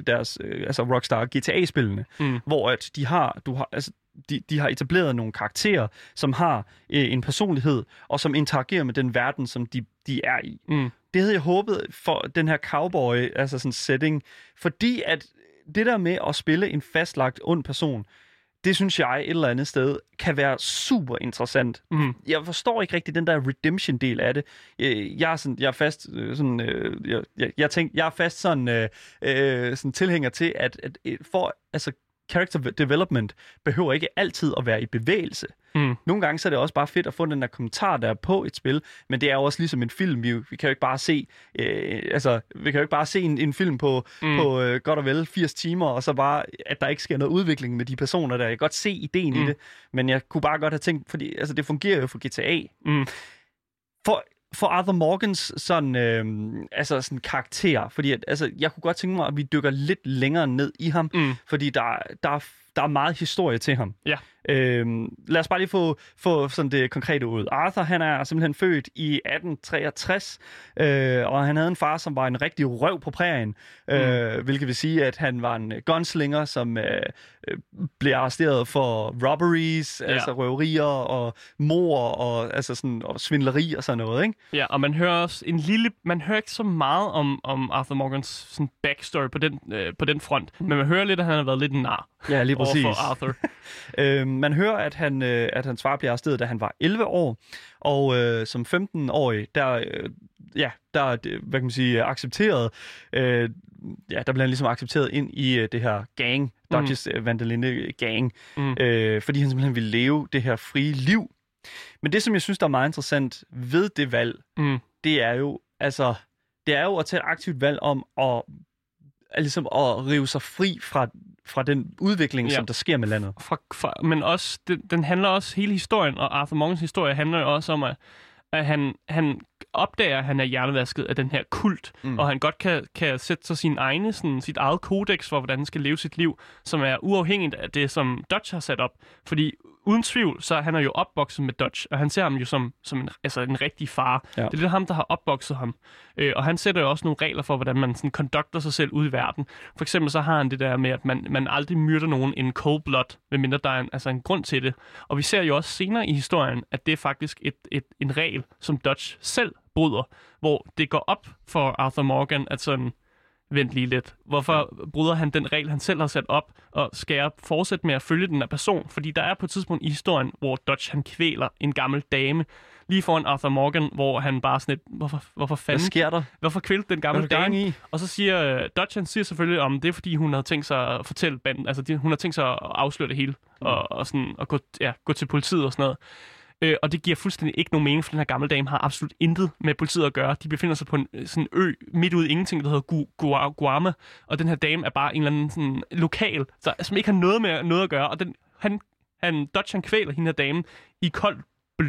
deres øh, altså Rockstar GTA-spillene, mm. hvor at de har, du har, altså, de, de har etableret nogle karakterer, som har øh, en personlighed, og som interagerer med den verden, som de, de er i. Mm. Det havde jeg håbet for den her cowboy, altså sådan setting, fordi at det der med at spille en fastlagt ond person, det synes jeg et eller andet sted kan være super interessant. Mm. Jeg forstår ikke rigtig den der redemption-del af det. Jeg er, sådan, jeg er fast øh, sådan, øh, jeg, jeg, jeg, tænk, jeg er fast sådan, øh, øh, sådan tilhænger til, at, at for, altså, character development behøver ikke altid at være i bevægelse. Mm. Nogle gange så er det også bare fedt at få den der kommentar, der er på et spil, men det er jo også ligesom en film. Vi, vi kan jo ikke bare se, øh, altså, vi kan jo ikke bare se en, en film på, mm. på øh, godt og vel 80 timer, og så bare, at der ikke sker noget udvikling med de personer der. Jeg kan godt se ideen mm. i det, men jeg kunne bare godt have tænkt, fordi altså, det fungerer jo for GTA. Mm. For for Arthur Morgans sådan, øh, altså sådan karakter, fordi at, altså, jeg kunne godt tænke mig, at vi dykker lidt længere ned i ham, mm. fordi der, der, der er meget historie til ham. Ja. Øhm, lad os bare lige få, få sådan det konkrete ud. Arthur, han er simpelthen født i 1863, øh, og han havde en far, som var en rigtig røv på prærien, øh, mm. hvilket vil sige, at han var en gunslinger, som øh, blev arresteret for robberies, ja. altså røverier og mor og, altså sådan, og svindleri og sådan noget, ikke? Ja, og man hører også en lille, man hører ikke så meget om, om Arthur Morgans sådan backstory på den, øh, på den front, mm. men man hører lidt, at han har været lidt en nar. Ja, lige præcis. For Arthur. øhm, man hører, at, han, øh, at hans far bliver arresteret, da han var 11 år, og øh, som 15-årig, der, øh, ja, der hvad kan man sige, accepteret, øh, ja, der bliver han ligesom accepteret ind i øh, det her gang, Dodges mm. Vandalinde gang, mm. øh, fordi han simpelthen vil leve det her frie liv. Men det, som jeg synes, der er meget interessant ved det valg, mm. det er jo, altså, det er jo at tage et aktivt valg om at, ligesom at rive sig fri fra fra den udvikling, ja. som der sker med landet. Fra, fra, men også, den, den handler også, hele historien, og Arthur Morgans historie handler jo også om, at, at han, han opdager, at han er hjernevasket af den her kult, mm. og han godt kan, kan sætte sig sin egne, sådan, sit eget kodex for, hvordan han skal leve sit liv, som er uafhængigt af det, som Dutch har sat op. Fordi uden tvivl, så han er jo opvokset med Dutch, og han ser ham jo som, som en, altså en rigtig far. Ja. Det er det ham, der har opvokset ham. Øh, og han sætter jo også nogle regler for, hvordan man sådan conducter sig selv ud i verden. For eksempel så har han det der med, at man, man aldrig myrder nogen in cold blood, medmindre der er en, altså en grund til det. Og vi ser jo også senere i historien, at det er faktisk et, et, en regel, som Dutch selv bryder, hvor det går op for Arthur Morgan, at sådan, vent lige lidt. Hvorfor bryder han den regel, han selv har sat op, og skal jeg fortsætte med at følge den her person? Fordi der er på et tidspunkt i historien, hvor Dodge han kvæler en gammel dame, lige foran Arthur Morgan, hvor han bare sådan et, hvorfor, hvorfor fanden? Hvad sker der? Hvorfor kvælte den gamle dame? I? Og så siger uh, Dodge, han siger selvfølgelig, om det er fordi, hun har tænkt sig at fortælle banden, altså de, hun har tænkt sig at afsløre det hele, mm. og, og, sådan, og gå, ja, gå til politiet og sådan noget. Øh, og det giver fuldstændig ikke nogen mening, for den her gamle dame har absolut intet med politiet at gøre. De befinder sig på en øh, sådan ø midt ude i ingenting, der hedder Gu Gu Guama, og den her dame er bare en eller anden sådan, lokal, så, som ikke har noget med noget at gøre. Og den, han, han, Dodge, han kvæler hende her dame i koldt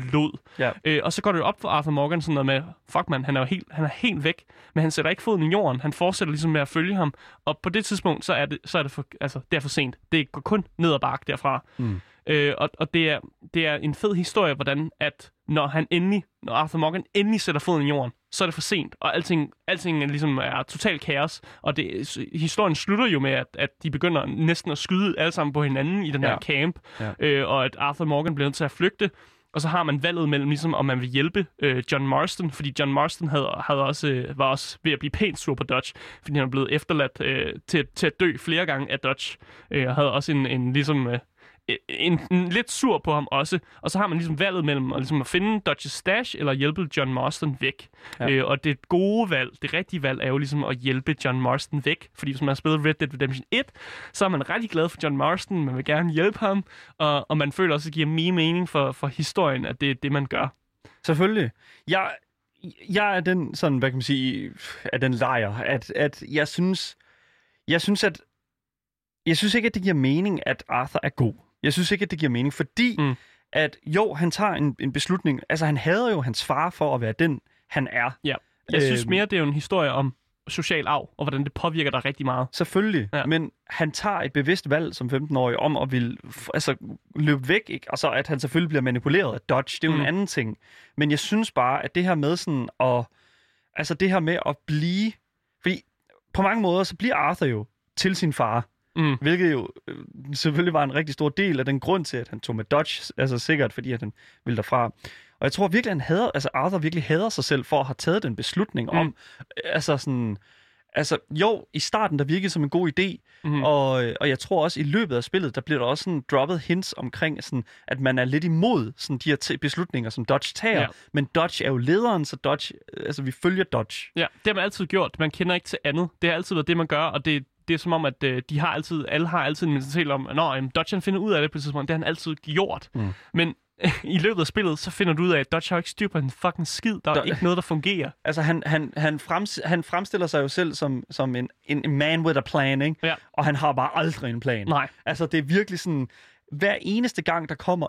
blod. Ja. Øh, og så går det jo op for Arthur Morgan sådan noget med, fuck man, han er jo helt, han er helt væk, men han sætter ikke foden i jorden. Han fortsætter ligesom med at følge ham. Og på det tidspunkt, så er det, så er det, for, altså, det er for sent. Det går kun ned ad bakke derfra. Mm. Øh, og og det, er, det er en fed historie, hvordan at når han endelig, når Arthur Morgan endelig sætter foden i jorden, så er det for sent, og alting, alting er ligesom er totalt kaos. Og det, historien slutter jo med, at, at de begynder næsten at skyde alle sammen på hinanden i den ja. her camp, ja. øh, og at Arthur Morgan bliver nødt til at flygte. og så har man valget mellem, ligesom, om man vil hjælpe øh, John Marston, fordi John Marston havde, havde også, øh, var også ved at blive pænt sur på Dodge, fordi han er blevet efterladt øh, til, til at dø flere gange af Dodge, øh, og havde også en, en ligesom... Øh, en, en, lidt sur på ham også. Og så har man ligesom valget mellem at, ligesom at finde Dodges stash eller hjælpe John Marston væk. Ja. Øh, og det gode valg, det rigtige valg, er jo ligesom at hjælpe John Marston væk. Fordi hvis man har spillet Red Dead Redemption 1, så er man rigtig glad for John Marston, man vil gerne hjælpe ham, og, og man føler også, at det giver mere mening for, for historien, at det er det, man gør. Selvfølgelig. Jeg, jeg er den, sådan, hvad kan man sige, af den lejer, at, at jeg synes, jeg synes, at jeg synes ikke, at det giver mening, at Arthur er god. Jeg synes ikke, at det giver mening, fordi mm. at jo, han tager en, en beslutning. Altså, han hader jo hans far for at være den, han er. Ja. Jeg synes øhm. mere, det er jo en historie om social arv, og hvordan det påvirker dig rigtig meget. Selvfølgelig, ja. men han tager et bevidst valg som 15-årig om at vil altså, løbe væk, ikke? og så at han selvfølgelig bliver manipuleret af Dodge, det er jo mm. en anden ting. Men jeg synes bare, at det her med sådan at, altså det her med at blive, fordi på mange måder, så bliver Arthur jo til sin far. Mm. Hvilket jo øh, selvfølgelig var en rigtig stor del af den grund til, at han tog med Dodge, altså sikkert fordi, at han ville derfra. Og jeg tror virkelig, han hader, altså Arthur virkelig hader sig selv for at have taget den beslutning mm. om, altså sådan, altså jo, i starten der virkede som en god idé, mm. og, og jeg tror også i løbet af spillet, der bliver der også sådan droppet hints omkring, sådan, at man er lidt imod sådan, de her beslutninger, som Dodge tager, ja. men Dodge er jo lederen, så Dodge, altså vi følger Dodge. Ja, det har man altid gjort. Man kender ikke til andet. Det har altid været det, man gør, og det, det er som om, at øh, de har altid, alle har altid en mentalitet om, at Nå, Dodge finder ud af det på et tidspunkt. Det har han altid gjort. Mm. Men i løbet af spillet, så finder du ud af, at Dodge har ikke styr på en fucking skid. Der er Do- ikke noget, der fungerer. Altså, han, han, han, frems, han fremstiller sig jo selv som, som en, en man with a plan, ikke? Ja. Og han har bare aldrig en plan. Nej. Altså, det er virkelig sådan, hver eneste gang, der kommer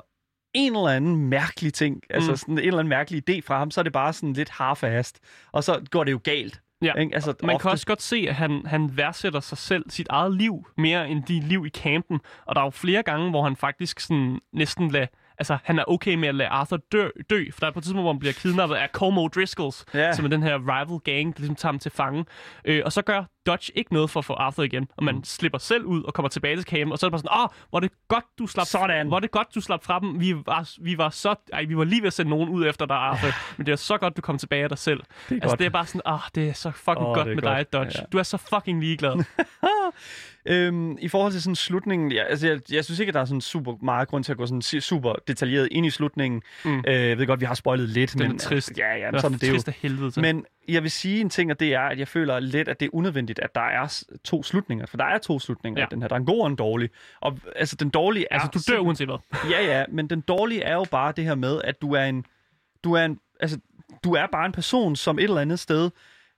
en eller anden mærkelig ting, altså mm. sådan en eller anden mærkelig idé fra ham, så er det bare sådan lidt half-assed. Og så går det jo galt. Ja, ikke? Altså, man ofte... kan også godt se, at han, han værdsætter sig selv, sit eget liv, mere end de liv i campen. Og der er jo flere gange, hvor han faktisk sådan næsten lader altså, han er okay med at lade Arthur dø, dø for der er på et tidspunkt, hvor han bliver kidnappet af Como Driscolls, yeah. som er den her rival gang, der ligesom tager ham til fange. Øh, og så gør Dodge ikke noget for at få Arthur igen, og man mm. slipper selv ud og kommer tilbage til campen, og så er det bare sådan, åh, oh, hvor det godt, du slap, sådan. hvor det godt, du slap fra dem. Vi var, vi var så, ej, vi var lige ved at sende nogen ud efter dig, Arthur, men det er så godt, du kom tilbage af dig selv. Det er altså, godt. det er bare sådan, åh, oh, det er så fucking oh, godt med godt. dig, Dodge. Ja. Du er så fucking ligeglad. Øhm, I forhold til sådan slutningen, ja, altså jeg, jeg synes ikke, at der er sådan super meget grund til at gå sådan super detaljeret ind i slutningen. Mm. Øh, jeg ved godt, vi har spoilet lidt. Det er men, trist. Ja, ja, men sådan det er trist af helvede til. Men jeg vil sige en ting, og det er, at jeg føler lidt, at det er unødvendigt, at der er to slutninger. For der er to slutninger ja. den her. Der er en god og en dårlig. Og altså, den dårlige er... Altså, du dør uanset hvad. Ja, ja, men den dårlige er jo bare det her med, at du er en... Du er en... Altså, du er bare en person, som et eller andet sted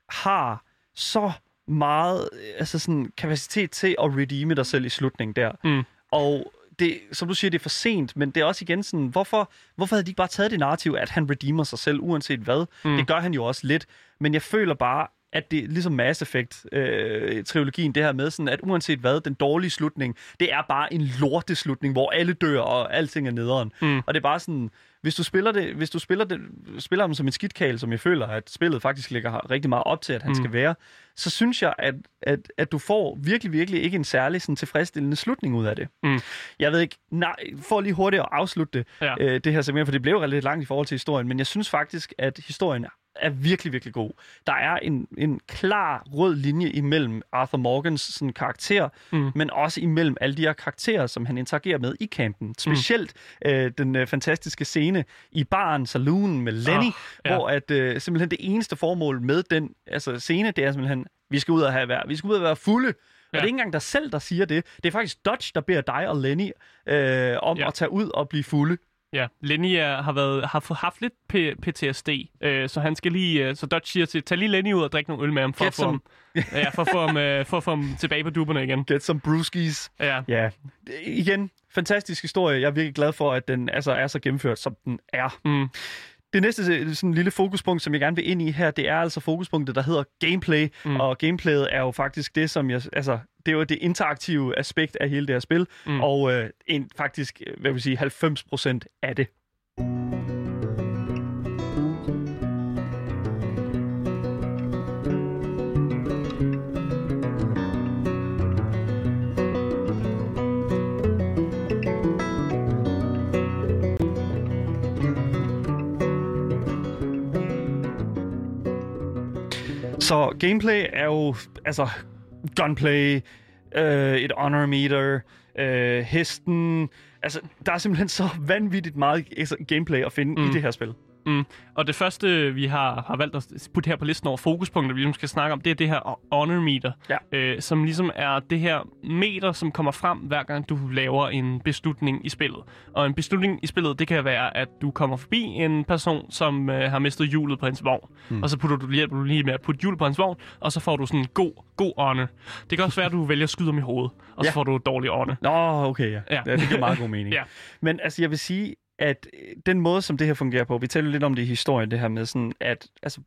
har så meget altså sådan, kapacitet til at redeeme dig selv i slutningen der. Mm. Og det, som du siger, det er for sent, men det er også igen sådan, hvorfor, hvorfor havde de ikke bare taget det narrativ, at han redeemer sig selv, uanset hvad? Mm. Det gør han jo også lidt, men jeg føler bare, at det ligesom Mass Effect-trilogien, øh, det her med sådan, at uanset hvad, den dårlige slutning, det er bare en lorteslutning, hvor alle dør, og alting er nederen. Mm. Og det er bare sådan, hvis du spiller det, hvis du spiller det, spiller dem som en skidtkale, som jeg føler, at spillet faktisk ligger rigtig meget op til, at han mm. skal være, så synes jeg, at, at, at du får virkelig, virkelig ikke en særlig sådan, tilfredsstillende slutning ud af det. Mm. Jeg ved ikke, nej, for lige hurtigt at afslutte det, ja. øh, det her segment, for det blev lidt langt i forhold til historien, men jeg synes faktisk, at historien er virkelig, virkelig god. Der er en, en klar rød linje imellem Arthur Morgans sådan, karakter, mm. men også imellem alle de her karakterer, som han interagerer med i campen. Mm. Specielt mm. øh, den øh, fantastiske scene i baren, saloon med Lenny, oh, ja. hvor at øh, simpelthen det eneste formål med den altså, scene, det er simpelthen, vi skal ud og have vi skal ud og være fulde. Ja. Og det er ikke engang dig selv, der siger det. Det er faktisk Dodge, der beder dig og Lenny øh, om ja. at tage ud og blive fulde. Ja, Lenny er, har, været, har haft lidt P- PTSD, øh, så han skal lige, øh, så Dodge siger til, tag lige Lenny ud og drik nogle øl med ham, for, at få, ham, ja, for, at få ham, øh, for at få ham tilbage på duberne igen. Get some brewskis. Ja. ja. Igen, fantastisk historie. Jeg er virkelig glad for, at den altså, er så gennemført, som den er. Mm. Det næste sådan lille fokuspunkt, som jeg gerne vil ind i her, det er altså fokuspunktet, der hedder gameplay. Mm. Og gameplayet er jo faktisk det, som jeg... Altså, det var det interaktive aspekt af hele det her spil, mm. og øh, en, faktisk, øh, hvad vil sige, 90% af det. Så gameplay er jo altså gunplay, øh, et honor meter, øh, hesten. Altså, der er simpelthen så vanvittigt meget gameplay at finde mm. i det her spil. Mm. Og det første, vi har, har valgt at putte her på listen over fokuspunkter, vi ligesom skal snakke om, det er det her honor meter, Ja. øh, som ligesom er det her meter, som kommer frem, hver gang du laver en beslutning i spillet. Og en beslutning i spillet, det kan være, at du kommer forbi en person, som øh, har mistet hjulet på hans vogn, mm. og så putter du, hjælper du lige med at putte hjulet på hans vogn, og så får du sådan en god, god honor. Det kan også være, at du vælger at skyde ham i hovedet, og så Ja. får du dårlig honor. Nå, okay, ja. Ja. ja. det giver meget god mening. Ja. Men altså, jeg vil sige, at øh, den måde, som det her fungerer på, vi taler lidt om det i historien, det her med sådan, at altså,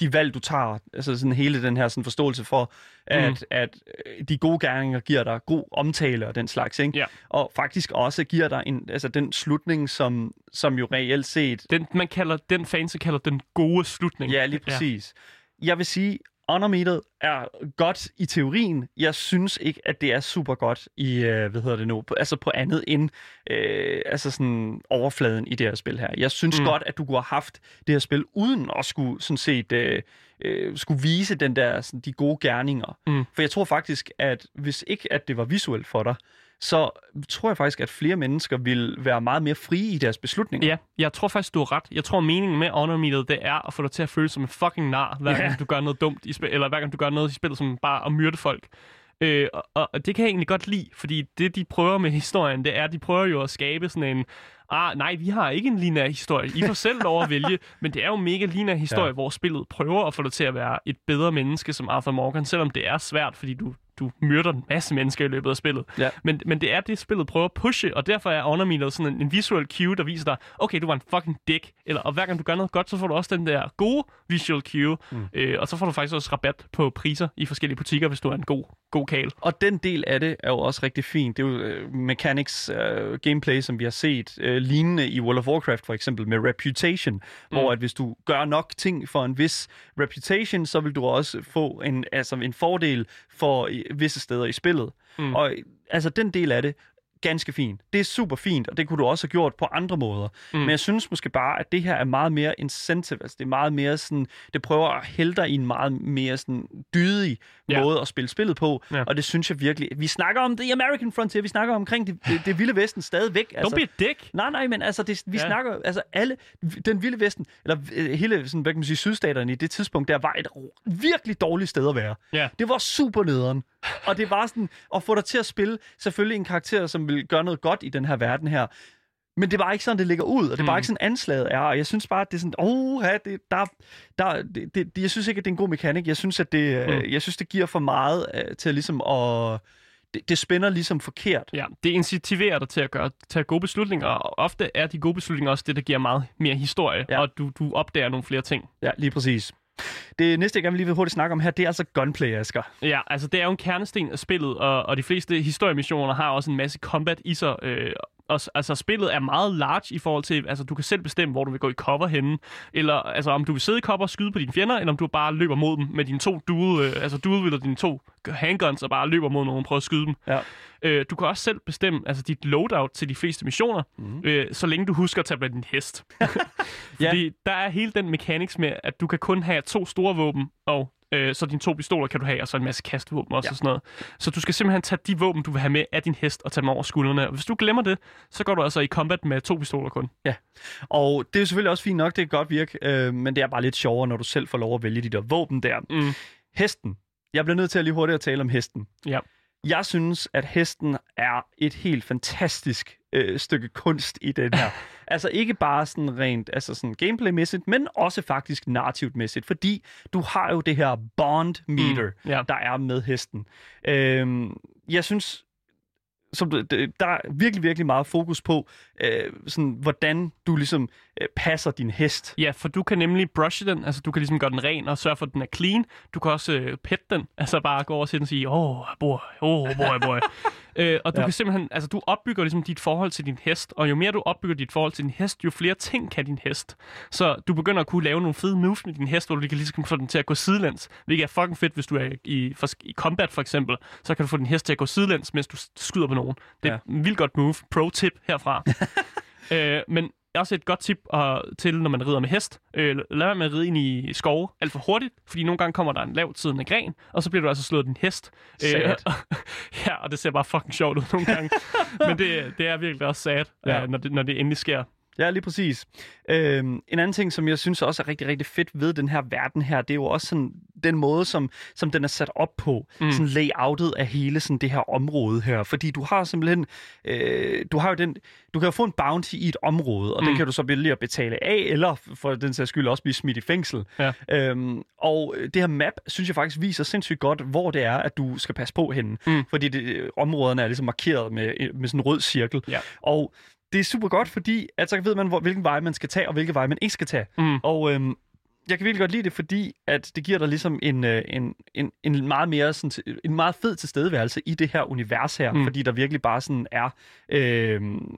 de valg, du tager, altså sådan hele den her sådan forståelse for, at, mm. at øh, de gode gerninger giver dig god omtale og den slags, ikke? Ja. Og faktisk også giver dig en, altså den slutning, som, som jo reelt set Den, man kalder, den fanse kalder den gode slutning. Ja, lige præcis. Ja. Jeg vil sige, Honormeter er godt i teorien. Jeg synes ikke, at det er super godt i, øh, hvad hedder det nu, på, altså på andet end øh, altså sådan overfladen i det her spil her. Jeg synes mm. godt, at du kunne have haft det her spil, uden at skulle sådan set øh, øh, skulle vise den der, sådan, de gode gerninger. Mm. For jeg tror faktisk, at hvis ikke at det var visuelt for dig, så tror jeg faktisk, at flere mennesker vil være meget mere frie i deres beslutninger. Ja, jeg tror faktisk, du har ret. Jeg tror, meningen med honor det er at få dig til at føle som en fucking nar, hver Ja. gang du gør noget dumt i spil, eller hver gang du gør noget i spillet, som bare at myrde folk. Øh, og, og, det kan jeg egentlig godt lide, fordi det, de prøver med historien, det er, at de prøver jo at skabe sådan en, ah, nej, vi har ikke en lineær historie. I får selv lov at vælge, men det er jo mega lineær historie. Ja. hvor spillet prøver at få dig til at være et bedre menneske som Arthur Morgan, selvom det er svært, fordi du, du myrder en masse mennesker i løbet af spillet. Ja. Men, men det er det, spillet prøver at pushe, og derfor er Honor Meter sådan en, en visual cue, der viser dig, okay, du var en fucking dick. Eller, og hver gang du gør noget godt, så får du også den der gode visual cue. Mm. Øh, og så får du faktisk også rabat på priser i forskellige butikker, hvis du er en god, god kal. Og den del af det er jo også rigtig fint. Det er jo øh, mechanics, øh, gameplay, som vi har set øh, lignende i World of Warcraft for eksempel med Reputation, mm. hvor at hvis du gør nok ting for en vis reputation, så vil du også få en, altså en fordel for visse steder i spillet. Mm. Og altså den del af det, ganske fint. Det er super fint, og det kunne du også have gjort på andre måder. Mm. Men jeg synes måske bare, at det her er meget mere incentive. Altså det er meget mere sådan, det prøver at hælde dig i en meget mere sådan dydig Ja. måde at spille spillet på. Ja. Og det synes jeg virkelig. Vi snakker om The American Frontier, vi snakker omkring det, det, det vilde vesten stadigvæk. Don't be a dick! Nej, nej, men altså, det, vi Ja. ja. snakker, altså alle, den vilde vesten, eller øh, hele, sådan, hvad kan man sige, sydstaterne i det tidspunkt, der var et virkelig dårligt sted at være. Ja. Det var super nederen. Og det var sådan, at få dig til at spille selvfølgelig en karakter, som vil gøre noget godt i den her verden her. Men det var ikke sådan, det ligger ud, og det var Mm. ikke sådan anslaget er. Og jeg synes bare, at det er sådan, åh, ja, det, der, der, det, det, jeg synes ikke, at det er en god mekanik. Jeg synes, at det, Mm. jeg synes, det giver for meget uh, til ligesom at... Det, det spænder ligesom forkert. Ja, det incentiverer dig til at gøre, tage gode beslutninger, og ofte er de gode beslutninger også det, der giver meget mere historie. Ja. og du, du opdager nogle flere ting. Ja, lige præcis. Det næste, jeg gerne lige vil hurtigt snakke om her, det er altså gunplay, Asger. Ja, altså det er jo en kernesten af spillet, og, og de fleste historiemissioner har også en masse combat i sig. Øh, og, altså spillet er meget large i forhold til, altså du kan selv bestemme, hvor du vil gå i cover henne, eller altså om du vil sidde i cover og skyde på dine fjender, eller om du bare løber mod dem med dine to dual, øh, altså dual eller dine to handguns og bare løber mod nogen og prøver at skyde dem. Ja. Øh, du kan også selv bestemme altså dit loadout til de fleste missioner, mm. øh, så længe du husker at tage med din hest. Fordi der er hele den mechanics med, at du kan kun have to store våben, og øh, så dine to pistoler kan du have, og så en masse kastvåben også Ja. og sådan noget. Så du skal simpelthen tage de våben, du vil have med af din hest, og tage dem over skuldrene. Og hvis du glemmer det, så går du altså i combat med to pistoler kun. Og det er selvfølgelig også fint nok, det kan godt virke, øh, men det er bare lidt sjovere, når du selv får lov at vælge de der våben der. Mm. Hesten. Jeg bliver nødt til at lige hurtigt at tale om hesten. Ja. Jeg synes, at hesten er et helt fantastisk øh, stykke kunst i den her. altså ikke bare sådan rent altså sådan gameplaymæssigt, men også faktisk narrativt-mæssigt, fordi du har jo det her bond meter, Mm, ja. der er med hesten. Øhm, jeg synes, som der er virkelig, virkelig meget fokus på, øh, sådan, hvordan du ligesom øh, passer din hest. Ja, for du kan nemlig brushe den, altså du kan ligesom gøre den ren og sørge for, at den er clean. Du kan også øh, pet den, altså bare gå over til den og sige, åh, oh, boy, oh, boy, boy. øh, og du Ja. kan simpelthen, altså du opbygger ligesom dit forhold til din hest, og jo mere du opbygger dit forhold til din hest, jo flere ting kan din hest. Så du begynder at kunne lave nogle fede moves med din hest, hvor du kan ligesom få den til at gå sidelæns, hvilket er fucking fedt, hvis du er i, for, i combat for eksempel, så kan du få din hest til at gå sidelæns, mens du skyder på nogen. Det er ja. et vildt godt move. Pro tip herfra. øh, men også et godt tip uh, til, når man rider med hest. Øh, lad være med at ride ind i skove alt for hurtigt, fordi nogle gange kommer der en lav tidende gren, og så bliver du altså slået din hest. Sad. ja, og det ser bare fucking sjovt ud nogle gange. Men det, det er virkelig også sad, Ja. ja. uh, når, det, når det endelig sker. Ja, lige præcis. Øhm, en anden ting, som jeg synes også er rigtig, rigtig fedt ved den her verden her, det er jo også sådan den måde, som, som den er sat op på. Mm. Sådan layoutet af hele sådan det her område her. Fordi du har simpelthen, øh, du har jo den, du kan jo få en bounty i et område, og mm. den kan du så vælge at betale af, eller for den sags skyld også blive smidt i fængsel. Ja. Øhm, og det her map, synes jeg faktisk viser sindssygt godt, hvor det er, at du skal passe på henne. Mm. Fordi det, områderne er ligesom markeret med, med sådan en rød cirkel. Ja. Og det er super godt, fordi at så ved man, hvor, hvilken vej man skal tage, og hvilke veje man ikke skal tage. Mm. Og øhm, jeg kan virkelig godt lide det, fordi at det giver dig ligesom en, øh, en, en, en meget mere sådan, en meget fed tilstedeværelse i det her univers her, mm. Fordi der virkelig bare sådan er øhm,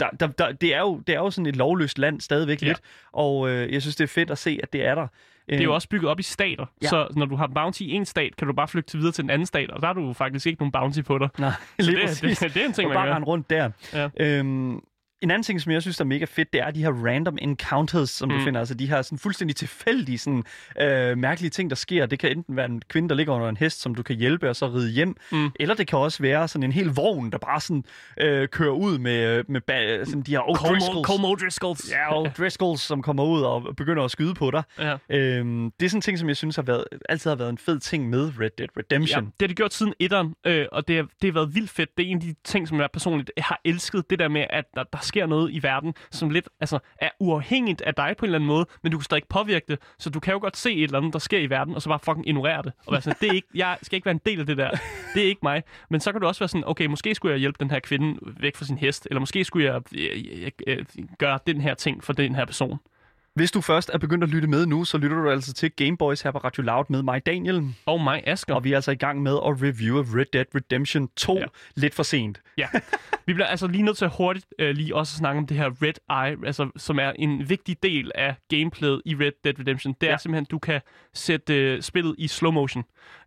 der, der, der, det, er jo, det er jo sådan et lovløst land stadigvæk Ja. lidt, og øh, jeg synes, det er fedt at se, at det er der. Det er jo også bygget op i stater, Ja. så når du har bounty i en stat, kan du bare flygte videre til en anden stat, og der har du faktisk ikke nogen bounty på dig. Nej, Så det, det, det er en ting, man bare gør. rende rundt der. Ja. Øhm, en anden ting, som jeg synes er mega fedt, det er de her random encounters, som mm. du finder. Altså de her sådan fuldstændig tilfældige, sådan, øh, mærkelige ting, der sker. Det kan enten være en kvinde, der ligger under en hest, som du kan hjælpe og så ride hjem. Mm. Eller det kan også være sådan en hel vogn, der bare sådan, øh, kører ud med, med ba- sådan de her O'Driscolls. Colmo Driscolls. Ja, O'Driscolls, som kommer ud og begynder at skyde på dig. ja. Øhm, det er sådan en ting, som jeg synes har været, altid har været en fed ting med Red Dead Ja, Redemption. det har de gjort siden etteren, øh, og det har, det har været vildt fedt. Det er en af de ting, som jeg personligt har elsket. Det der med, at der, der sker noget i verden, som lidt altså, er uafhængigt af dig på en eller anden måde, men du kan stadig påvirke det. Så du kan jo godt se et eller andet, der sker i verden, og så bare fucking ignorere det. Og være sådan, det er ikke, jeg skal ikke være en del af det der. Det er ikke mig. Men så kan du også være sådan, okay, måske skulle jeg hjælpe den her kvinde væk fra sin hest, eller måske skulle jeg jeg, jeg, jeg gøre den her ting for den her person. Hvis du først er begyndt at lytte med nu, så lytter du altså til Gameboys her på Radio Loud med mig, Daniel. Og mig, Asger. Og vi er altså i gang med at reviewe Red Dead Redemption 2 ja. Lidt for sent. Ja, vi bliver altså lige nødt til at hurtigt øh, lige også snakke om det her Red Eye, altså, som er en vigtig del af gameplayet i Red Dead Redemption. Det er Ja. simpelthen, at du kan sætte øh, spillet i slow motion,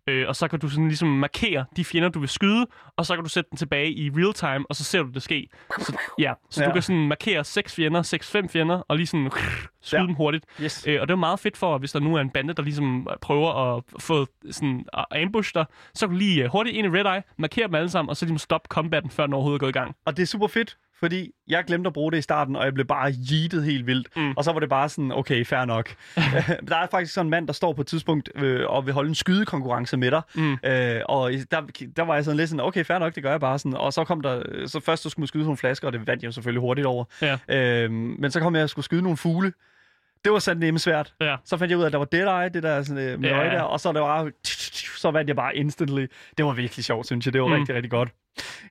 øh, og så kan du sådan ligesom markere de fjender, du vil skyde, og så kan du sætte den tilbage i real time, og så ser du det ske. Så, ja, så Ja. du kan sådan markere seks fjender, seks fem fjender, og lige sådan skyde Ja. dem hurtigt. Yes. Øh, og det er meget fedt for, hvis der nu er en bande, der ligesom prøver at få sådan at ambush dig, så kan du lige øh, hurtigt ind i Red Eye, markere dem alle sammen, og så ligesom stoppe combatten, før den overhovedet er gået i gang. Og det er super fedt, fordi jeg glemte at bruge det i starten, og jeg blev bare yeetet helt vildt. Mm. Og så var det bare sådan, okay, fair nok. der er faktisk sådan en mand, der står på et tidspunkt øh, og vil holde en skydekonkurrence med dig. Mm. Øh, og der, der var jeg sådan lidt sådan, okay, fair nok, det gør jeg bare sådan. Og så kom der, øh, så først så skulle man skyde nogle flasker, og det vandt jeg jo selvfølgelig hurtigt over. Ja. Øh, men så kom jeg og skulle skyde nogle fugle. Det var sådan nemme svært. Ja. Så fandt jeg ud af, at der var Dead Eye, det der sådan, øh, med Ja. der, og så, det bare, så vandt jeg bare instantly. Det var virkelig sjovt, synes jeg. Det var. Mm. rigtig, rigtig godt.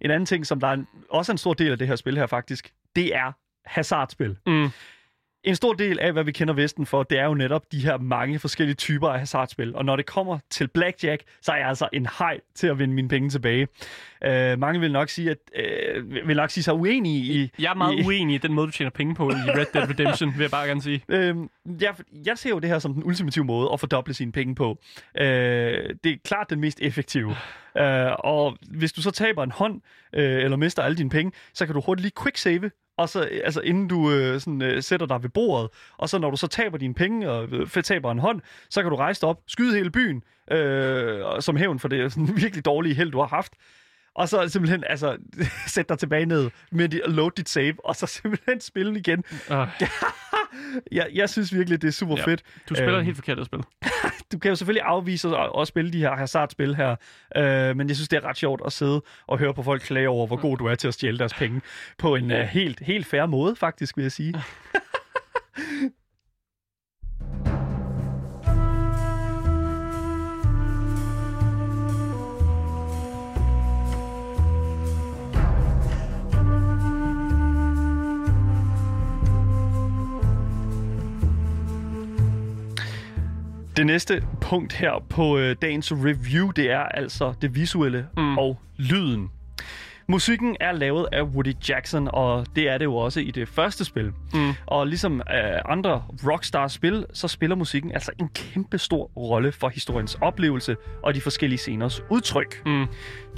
En anden ting, som der er en, også er en stor del af det her spil her faktisk, det er hasardspil. Mm. En stor del af, hvad vi kender Vesten for, det er jo netop de her mange forskellige typer af hasardspil. Og når det kommer til Blackjack, så er jeg altså en hej til at vinde mine penge tilbage. Uh, mange vil nok sige, at uh, vil nok sige sig uenige i... Jeg er meget i, uenig i den måde, du tjener penge på i Red Dead Redemption, vil jeg bare gerne sige. Øhm, jeg, jeg ser jo det her som den ultimative måde at fordoble sine penge på. Øh, det er klart den mest effektive. Øh, og hvis du så taber en hånd, øh, eller mister alle dine penge, så kan du hurtigt lige quick save, og så, øh, altså inden du øh, sådan, øh, sætter dig ved bordet, og så når du så taber dine penge, og øh, taber en hånd, så kan du rejse dig op, skyde hele byen, øh, som hævn for det sådan, virkelig dårlige held, du har haft. Og så simpelthen, altså, sætte dig tilbage ned med dit, load dit save, og så simpelthen spille igen. Uh, Jeg, jeg synes virkelig, det er super Ja. fedt. du spiller et helt forkert at spil. Du kan jo selvfølgelig afvise at, at spille de her hasardspil her, øh, men jeg synes, det er ret sjovt at sidde og høre på folk klage over, hvor god du er til at stjæle deres penge på en uh, helt, helt færre måde, faktisk, vil jeg sige. Det næste punkt her på øh, dagens review, det er altså det visuelle mm. Og lyden. Musikken er lavet af Woody Jackson, og det er det jo også i det første spil. Mm. Og ligesom øh, andre Rockstar-spil, så spiller musikken altså en kæmpe stor rolle for historiens oplevelse og de forskellige sceners udtryk. Mm.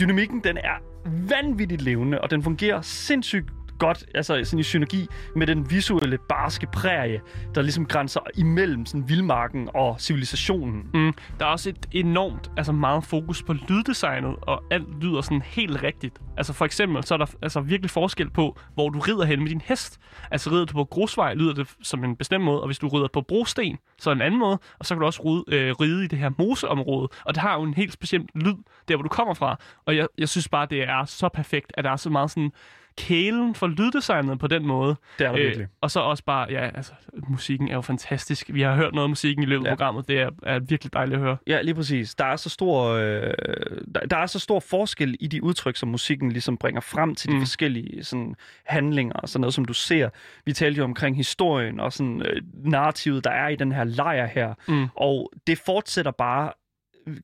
Dynamikken, den er vanvittigt levende, og den fungerer sindssygt godt, altså sådan i synergi med den visuelle, barske prærie, der ligesom grænser imellem sådan vildmarken og civilisationen. Mm. Der er også et enormt, altså meget fokus på lyddesignet, og alt lyder sådan helt rigtigt. Altså for eksempel, så er der altså virkelig forskel på, hvor du rider hen med din hest. Altså rider du på grusvej, lyder det som en bestemt måde, og hvis du rider på brosten, så en anden måde, og så kan du også ride, øh, ride i det her moseområde, og det har jo en helt speciel lyd, der hvor du kommer fra. Og jeg, jeg synes bare, det er så perfekt, at der er så meget sådan kælen for lyddesignet på den måde. Det er der virkelig. og så også bare, ja, altså, musikken er jo fantastisk. Vi har hørt noget af musikken i løbet af Ja. programmet. Det er, er virkelig dejligt at høre. Ja, lige præcis. Der er så stor, øh, der, der er så stor forskel i de udtryk, som musikken ligesom bringer frem til de Mm. forskellige sådan, handlinger og sådan noget, som du ser. Vi talte jo omkring historien og sådan, øh, narrativet, der er i den her lejr her. Mm. Og det fortsætter bare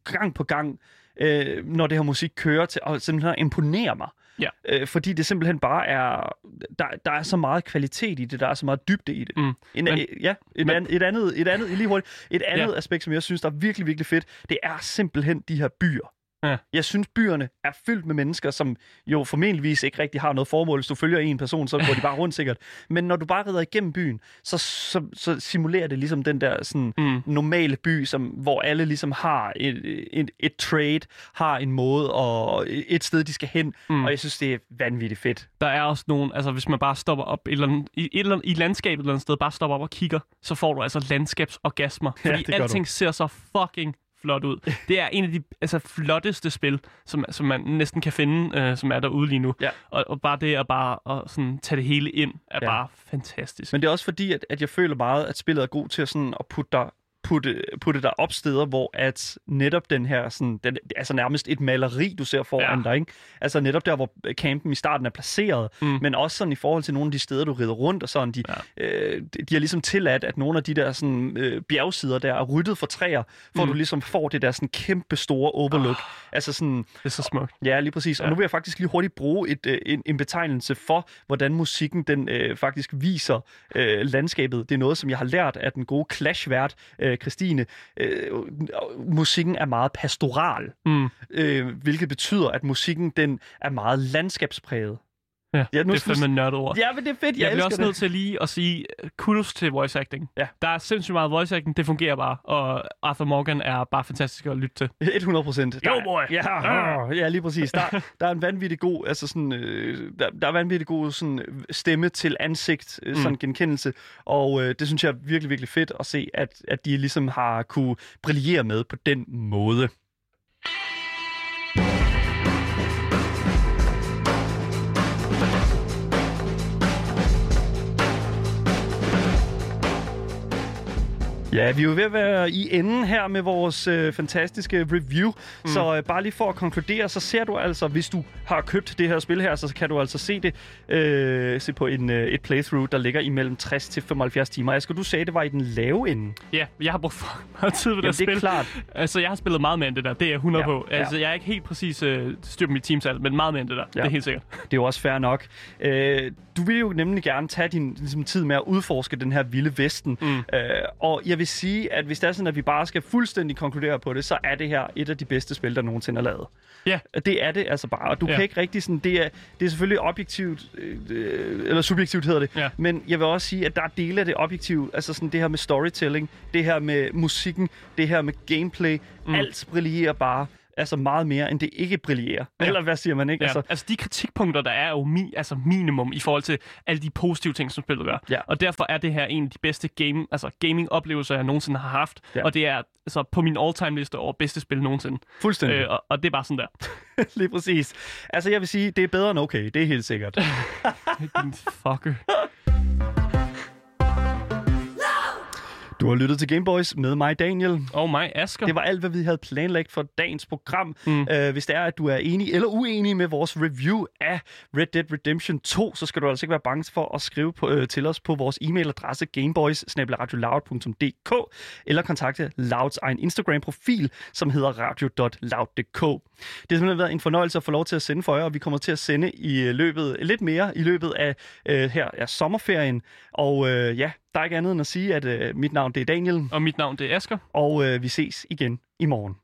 gang på gang, øh, når det her musik kører til at simpelthen imponere mig. Ja. Øh, fordi det simpelthen bare er... Der, der er så meget kvalitet i det, der er så meget dybde i det. Mm. En, Men- ja, et, men- an, et andet, et andet, lige hurtigt, et andet Ja. aspekt, som jeg synes, der er virkelig, virkelig fedt, det er simpelthen de her byer. Ja. Jeg synes, byerne er fyldt med mennesker, som jo formentligvis ikke rigtig har noget formål. Hvis du følger en person, så går de bare rundt sikkert. Men når du bare rider igennem byen, så, så, så simulerer det ligesom den der sådan, Mm. normale by, som, hvor alle ligesom har et, et, et trade, har en måde og et sted, de skal hen. Mm. Og jeg synes, det er vanvittigt fedt. Der er også nogen, altså hvis man bare stopper op et eller andet, i, et eller andet, i landskabet et eller andet sted, bare stopper op og kigger, så får du altså landskabsorgasmer. Ja, Fordi gør alting ser så fucking flot ud. Det er en af de altså, flotteste spil, som, som man næsten kan finde, øh, som er derude lige nu. Ja. Og, og bare det at bare at sådan, tage det hele ind, er Ja. bare fantastisk. Men det er også fordi, at, at jeg føler meget, at spillet er god til at, sådan, at putte dig putte, putte dig op steder, hvor at netop den her, sådan, den, altså nærmest et maleri, du ser foran Ja. dig, ikke? Altså netop der, hvor campen i starten er placeret, Mm. men også sådan i forhold til nogle af de steder, du rider rundt, og sådan, de, Ja. øh, de har ligesom tilladt, at nogle af de der sådan, øh, bjergsider der er ryddet for træer, hvor Mm. du ligesom får det der sådan kæmpe store overlook. Oh. Altså sådan, Det er så smukt. Ja, lige præcis. Og Ja. nu vil jeg faktisk lige hurtigt bruge et, øh, en, en betegnelse for, hvordan musikken den øh, faktisk viser øh, landskabet. Det er noget, som jeg har lært af den gode Clash-vært, øh, Christine. Øh, musikken er meget pastoral, Mm. øh, hvilket betyder, at musikken den er meget landskabspræget. Ja, Ja, nu det er fandme nørdet ord. Ja, men det er fedt. Jeg, Jeg, bliver også det. nødt til lige at sige uh, kudos til voice acting. Ja. Der er sindssygt meget voice acting, det fungerer bare, og Arthur Morgan er bare fantastisk at lytte til. 100 procent. Jo, boy. Ja, ja, lige præcis. Der, der er en vanvittig god, altså sådan, øh, der, der er vanvittig god sådan, øh, stemme til ansigt, øh, sådan Mm. genkendelse, og øh, det synes jeg er virkelig, virkelig fedt at se, at, at de ligesom har kunne brillere med på den måde. Ja, vi er jo ved at være i enden her med vores øh, fantastiske review. Mm. Så øh, bare lige for at konkludere, så ser du altså, hvis du har købt det her spil her, så kan du altså se det øh, se på en, øh, et playthrough, der ligger imellem 60 til 75 timer. Asger, du sagde, det var i den lave ende. Ja, jeg har brugt for meget tid ved Jamen, det det er spil. klart. Altså, jeg har spillet meget mere end det der. Det er jeg 100 Ja, på. Altså, jeg er ikke helt præcis øh, styr på mit teamsal, men meget mere end det der. Ja. Det er helt sikkert. Det er jo også fair nok. Øh, du vil jo nemlig gerne tage din ligesom, tid med at udforske den her vilde vesten. Mm. Øh, og jeg vil sige, at hvis det er sådan, at vi bare skal fuldstændig konkludere på det, så er det her et af de bedste spil, der nogensinde er lavet. Ja. Det er det altså bare. Og du Ja. kan ikke rigtig sådan... Det er, det er selvfølgelig objektivt, øh, eller subjektivt hedder det. Ja. Men jeg vil også sige, at der er dele af det objektive. Altså sådan det her med storytelling, det her med musikken, det her med gameplay. Mm. Alt brillerer bare altså meget mere, end det ikke brillerer. Ja. Eller hvad siger man, ikke? Ja. Altså, Altså, de kritikpunkter, der er jo mi, altså minimum i forhold til alle de positive ting, som spillet gør. Ja. Og derfor er det her en af de bedste game, altså gaming-oplevelser, jeg nogensinde har haft. Ja. Og det er altså, på min all-time liste over bedste spil nogensinde. fuldstændig. Øh, og, og det er bare sådan der. Lige præcis. Altså, jeg vil sige, det er bedre end okay. Det er helt sikkert. Din fucker. Du har lyttet til Gameboys med mig, Daniel. Og mig, Asger. Det var alt, hvad vi havde planlagt for dagens program. Mm. Uh, hvis det er, at du er enig eller uenig med vores review af Red Dead Redemption 2, så skal du altså ikke være bange for at skrive på, uh, til os på vores e-mailadresse gameboys eller kontakte Louds egen Instagram-profil, som hedder radio.loud.dk. Det har simpelthen været en fornøjelse at få lov til at sende for jer, og vi kommer til at sende i øh, løbet lidt mere i løbet af uh, her af sommerferien. Og uh, ja, der er ikke andet end at sige, at uh, mit navn det er Daniel, Og mit navn, det er Asger. og uh, vi ses igen i morgen.